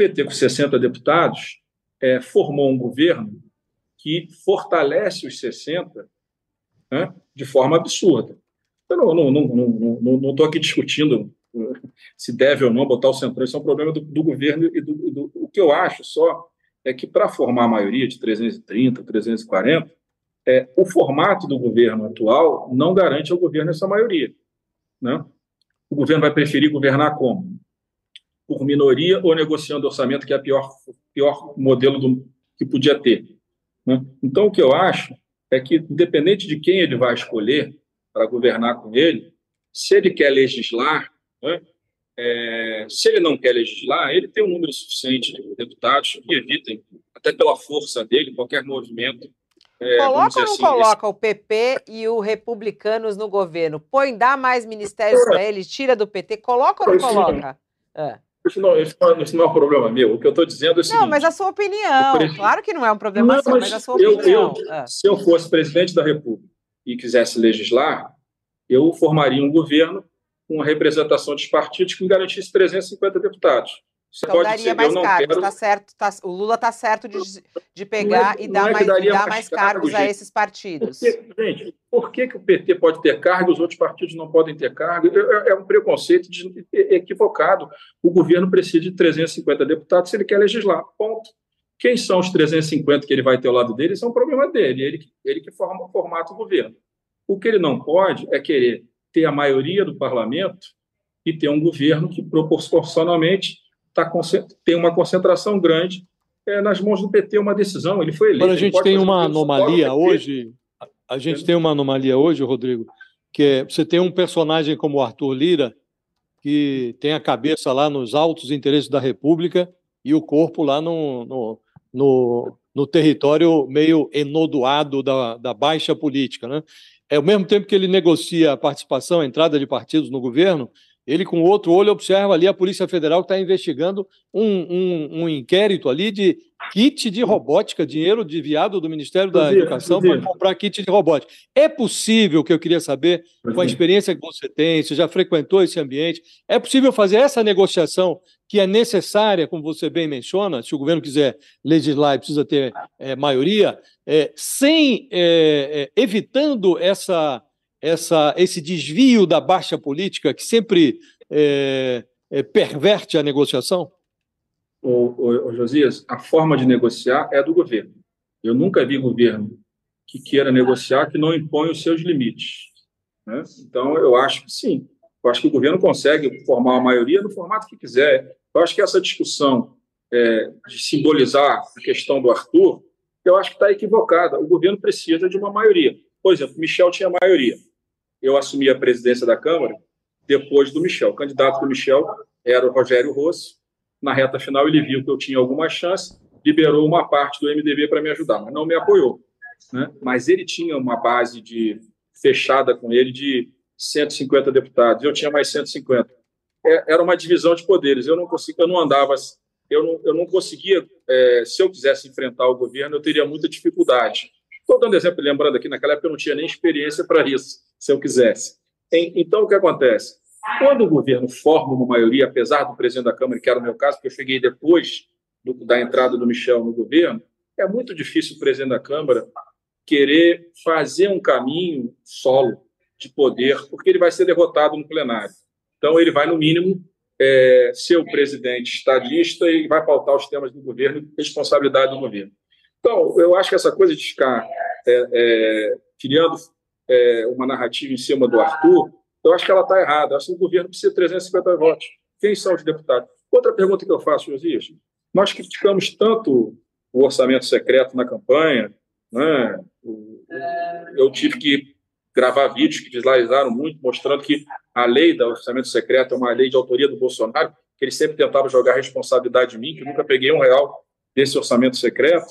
PT, com 60 deputados, é, formou um governo que fortalece os 60 né, de forma absurda. Eu não estou não, não, não, não, aqui discutindo uh, se deve ou não botar o centrão, isso é um problema do, do governo e do, do, O que eu acho só é que, para formar a maioria de 330, 340, é, o formato do governo atual não garante ao governo essa maioria. Né? o governo vai preferir governar como? Por minoria ou negociando orçamento, que é o pior, pior modelo do, que podia ter. Né? Então, o que eu acho é que, independente de quem ele vai escolher para governar com ele, se ele quer legislar, né, é, se ele não quer legislar, ele tem um número suficiente de deputados que evitem, até pela força dele, qualquer movimento é, coloca ou não assim, coloca esse... o PP e o Republicanos no governo? Põe, dá mais ministérios para eles, tira do PT, coloca ou não coloca? É. Isso, não, isso, não, isso não é um problema meu. O que eu estou dizendo é o seguinte... Não, mas a sua opinião. Claro que não é um problema não, seu, mas, mas a sua eu, opinião. Eu, é. Se eu fosse presidente da República e quisesse legislar, eu formaria um governo com representação dos partidos que garantisse 350 deputados. Você então daria dizer, mais cargos, quero... tá certo, tá, o Lula está certo de, de pegar é, e dar, é mais, dar mais, mais cargos, a esses partidos. Porque, gente, por que, que o PT pode ter cargo e os outros partidos não podem ter cargo? É, é, é um preconceito de, equivocado. O governo precisa de 350 deputados se ele quer legislar. Ponto. Quem são os 350 que ele vai ter ao lado dele? Isso é um problema dele, ele, ele que forma, formata o governo. O que ele não pode é querer ter a maioria do parlamento e ter um governo que proporcionalmente tá, tem uma concentração grande é, nas mãos do PT uma decisão. Ele foi eleito. Agora, a gente tem uma anomalia hoje. A gente tem uma anomalia hoje, Rodrigo, que é, você tem um personagem como o Arthur Lira, que tem a cabeça lá nos altos interesses da República e o corpo lá no, no, no, no território meio enodoado da, da baixa política. Né? É ao mesmo tempo que ele negocia a participação, a entrada de partidos no governo, ele, com outro olho, observa ali a Polícia Federal que está investigando um, um, um, inquérito ali de kit de robótica, dinheiro desviado do Ministério da Educação para comprar kit de robótica. É possível, que eu queria saber, com a experiência que você tem, você já frequentou esse ambiente, é possível fazer essa negociação que é necessária, como você bem menciona, se o governo quiser legislar e precisa ter é, maioria, é, sem é, é evitando essa essa, esse desvio da baixa política que sempre é, é, perverte a negociação? O, Josias, a forma de negociar é do governo. Eu nunca vi governo que queira negociar que não impõe os seus limites. Né? Então, eu acho que sim. Eu acho que o governo consegue formar a maioria no formato que quiser. Eu acho que essa discussão é, de simbolizar a questão do Arthur, eu acho que está equivocada. O governo precisa de uma maioria. Por exemplo, Michel tinha maioria. Eu assumi a presidência da Câmara depois do Michel. O candidato do Michel era o Rogério Rosso. Na reta final, ele viu que eu tinha alguma chance, liberou uma parte do MDB para me ajudar, mas não me apoiou. Né? Mas ele tinha uma base de fechada com ele de 150 deputados. Eu tinha mais 150. É, era uma divisão de poderes. Eu não conseguia, eu não andava, eu não, eu não conseguia. É, se eu quisesse enfrentar o governo, eu teria muita dificuldade. Estou dando exemplo, lembrando aqui, naquela época eu não tinha nem experiência para isso, se eu quisesse. Então, o que acontece? Quando o governo forma uma maioria, apesar do presidente da Câmara, que era o meu caso, porque eu cheguei depois do, da entrada do Michel no governo, é muito difícil o presidente da Câmara querer fazer um caminho solo de poder, porque ele vai ser derrotado no plenário. Então, ele vai, no mínimo, é, ser o presidente estadista e vai pautar os temas do governo e responsabilidade do governo. Então, eu acho que essa coisa de ficar é, é, criando é, uma narrativa em cima do Arthur, eu acho que ela está errada. Acho que o governo precisa de 350 votos. Quem são os deputados? Outra pergunta que eu faço, Josias. Nós criticamos tanto o orçamento secreto na campanha, né? eu tive que gravar vídeos que visualizaram muito, mostrando que a lei do orçamento secreto é uma lei de autoria do Bolsonaro, que ele sempre tentava jogar responsabilidade em mim, que nunca peguei um real desse orçamento secreto.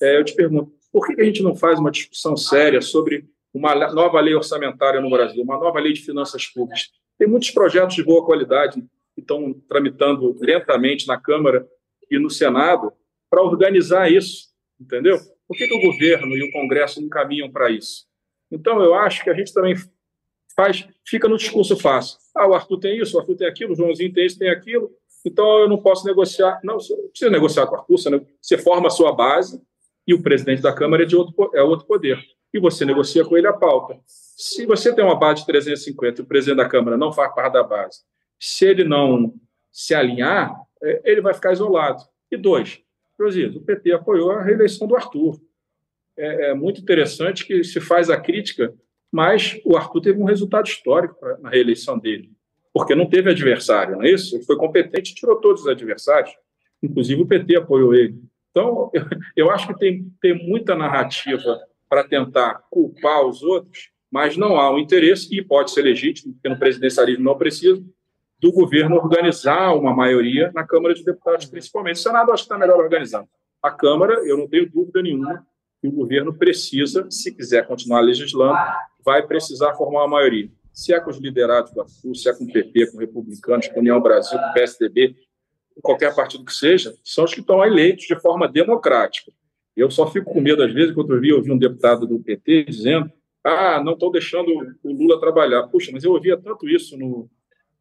É, eu te pergunto, por que a gente não faz uma discussão séria sobre uma nova lei orçamentária no Brasil, uma nova lei de finanças públicas? Tem muitos projetos de boa qualidade que estão tramitando lentamente na Câmara e no Senado para organizar isso, entendeu? Por que, que o governo e o Congresso não caminham para isso? Então, eu acho que a gente também faz, fica no discurso fácil. Ah, o Arthur tem isso, o Arthur tem aquilo, o Joãozinho tem isso, tem aquilo, então eu não posso negociar. Não, você não precisa negociar com o Arthur, você, forma a sua base e o presidente da Câmara é de outro, é outro poder. E você negocia com ele a pauta. Se você tem uma base de 350 e o presidente da Câmara não faz parte da base, se ele não se alinhar, é, ele vai ficar isolado. E dois, o PT apoiou a reeleição do Arthur. É, é, muito interessante que se faz a crítica, mas o Arthur teve um resultado histórico na reeleição dele, porque não teve adversário, não é isso? Ele foi competente e tirou todos os adversários, inclusive o PT apoiou ele. Então, eu, eu acho que tem, tem muita narrativa para tentar culpar os outros, mas não há um interesse, e pode ser legítimo, porque no presidencialismo não precisa, do governo organizar uma maioria na Câmara de Deputados, principalmente. O Senado acho que está melhor organizado. A Câmara, eu não tenho dúvida nenhuma que o governo precisa, se quiser continuar legislando, vai precisar formar uma maioria. Se é com os liderados do Arthur, se é com o PP, com republicanos, com União Brasil, com o PSDB, com qualquer partido que seja, são os que estão eleitos de forma democrática. Eu só fico com medo, às vezes, quando eu vi, ouvi um deputado do PT dizendo ah, não estou deixando o Lula trabalhar. Puxa, mas eu ouvia tanto isso no,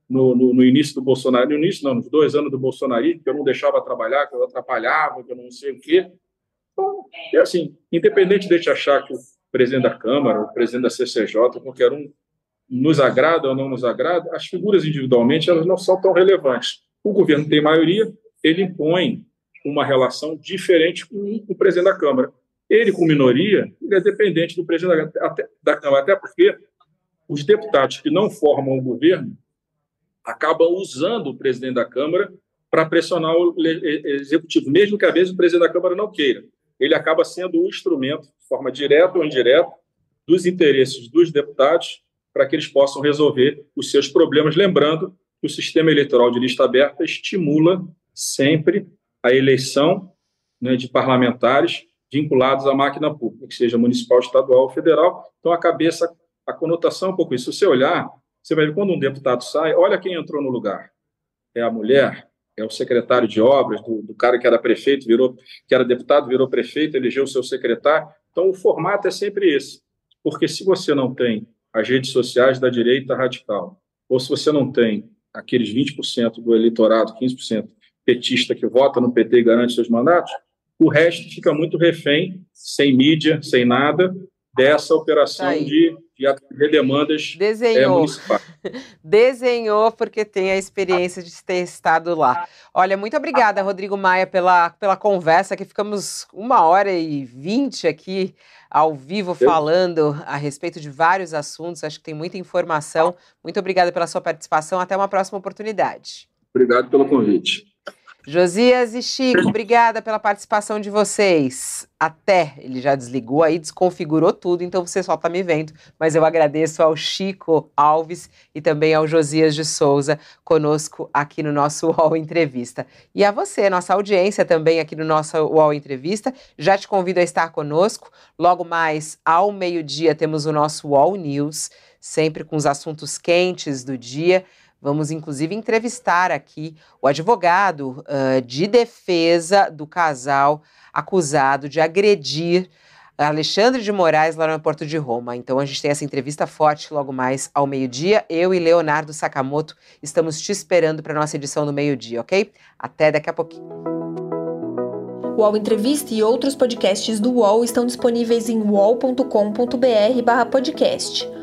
no, no, no, início do Bolsonaro, no início não, nos dois anos do Bolsonaro, que eu não deixava trabalhar, que eu atrapalhava, que eu não sei o quê. Então, é assim, independente de achar que o presidente da Câmara, o presidente da CCJ, qualquer um, nos agrada ou não nos agrada, as figuras individualmente elas não são tão relevantes. O governo tem maioria, ele impõe uma relação diferente com o presidente da Câmara. Ele, com minoria, ele é dependente do presidente da, até, da Câmara, até porque os deputados que não formam o governo acabam usando o presidente da Câmara para pressionar o executivo, mesmo que às vezes o presidente da Câmara não queira. Ele acaba sendo o instrumento, de forma direta ou indireta, dos interesses dos deputados para que eles possam resolver os seus problemas. Lembrando que o sistema eleitoral de lista aberta estimula sempre a eleição né, de parlamentares vinculados à máquina pública, que seja municipal, estadual ou federal. Então, a cabeça, a conotação é um pouco isso. Se você olhar, você vai ver quando um deputado sai, olha quem entrou no lugar. É a mulher, é o secretário de obras, do, do cara que era prefeito, virou, que era deputado, virou prefeito, elegeu o seu secretário. Então, o formato é sempre esse. Porque se você não tem as redes sociais da direita radical, ou se você não tem aqueles 20% do eleitorado, 15% petista que vota no PT e garante seus mandatos, o resto fica muito refém, sem mídia, sem nada, dessa operação de de atender demandas é, Desenhou. É, municipais. Desenhou porque tem a experiência de ter estado lá. Olha, muito obrigada, Rodrigo Maia, pela, pela conversa, que ficamos uma hora e vinte aqui ao vivo falando a respeito de vários assuntos. Acho que tem muita informação. Muito obrigada pela sua participação. Até uma próxima oportunidade. Obrigado pelo convite. Josias e Chico, obrigada pela participação de vocês. Até, ele já desligou aí, desconfigurou tudo, então você só está me vendo. Mas eu agradeço ao Chico Alves e também ao Josias de Souza conosco aqui no nosso UOL Entrevista. E a você, nossa audiência também aqui no nosso UOL Entrevista. Já te convido a estar conosco. Logo mais ao meio-dia temos o nosso UOL News, sempre com os assuntos quentes do dia. Vamos, inclusive, entrevistar aqui o advogado uh, de defesa do casal acusado de agredir Alexandre de Moraes lá no aeroporto de Roma. Então a gente tem essa entrevista forte logo mais ao meio-dia. Eu e Leonardo Sakamoto estamos te esperando para nossa edição do meio-dia, ok? Até daqui a pouquinho. O UOL Entrevista e outros podcasts do UOL estão disponíveis em uol.com.br/podcast.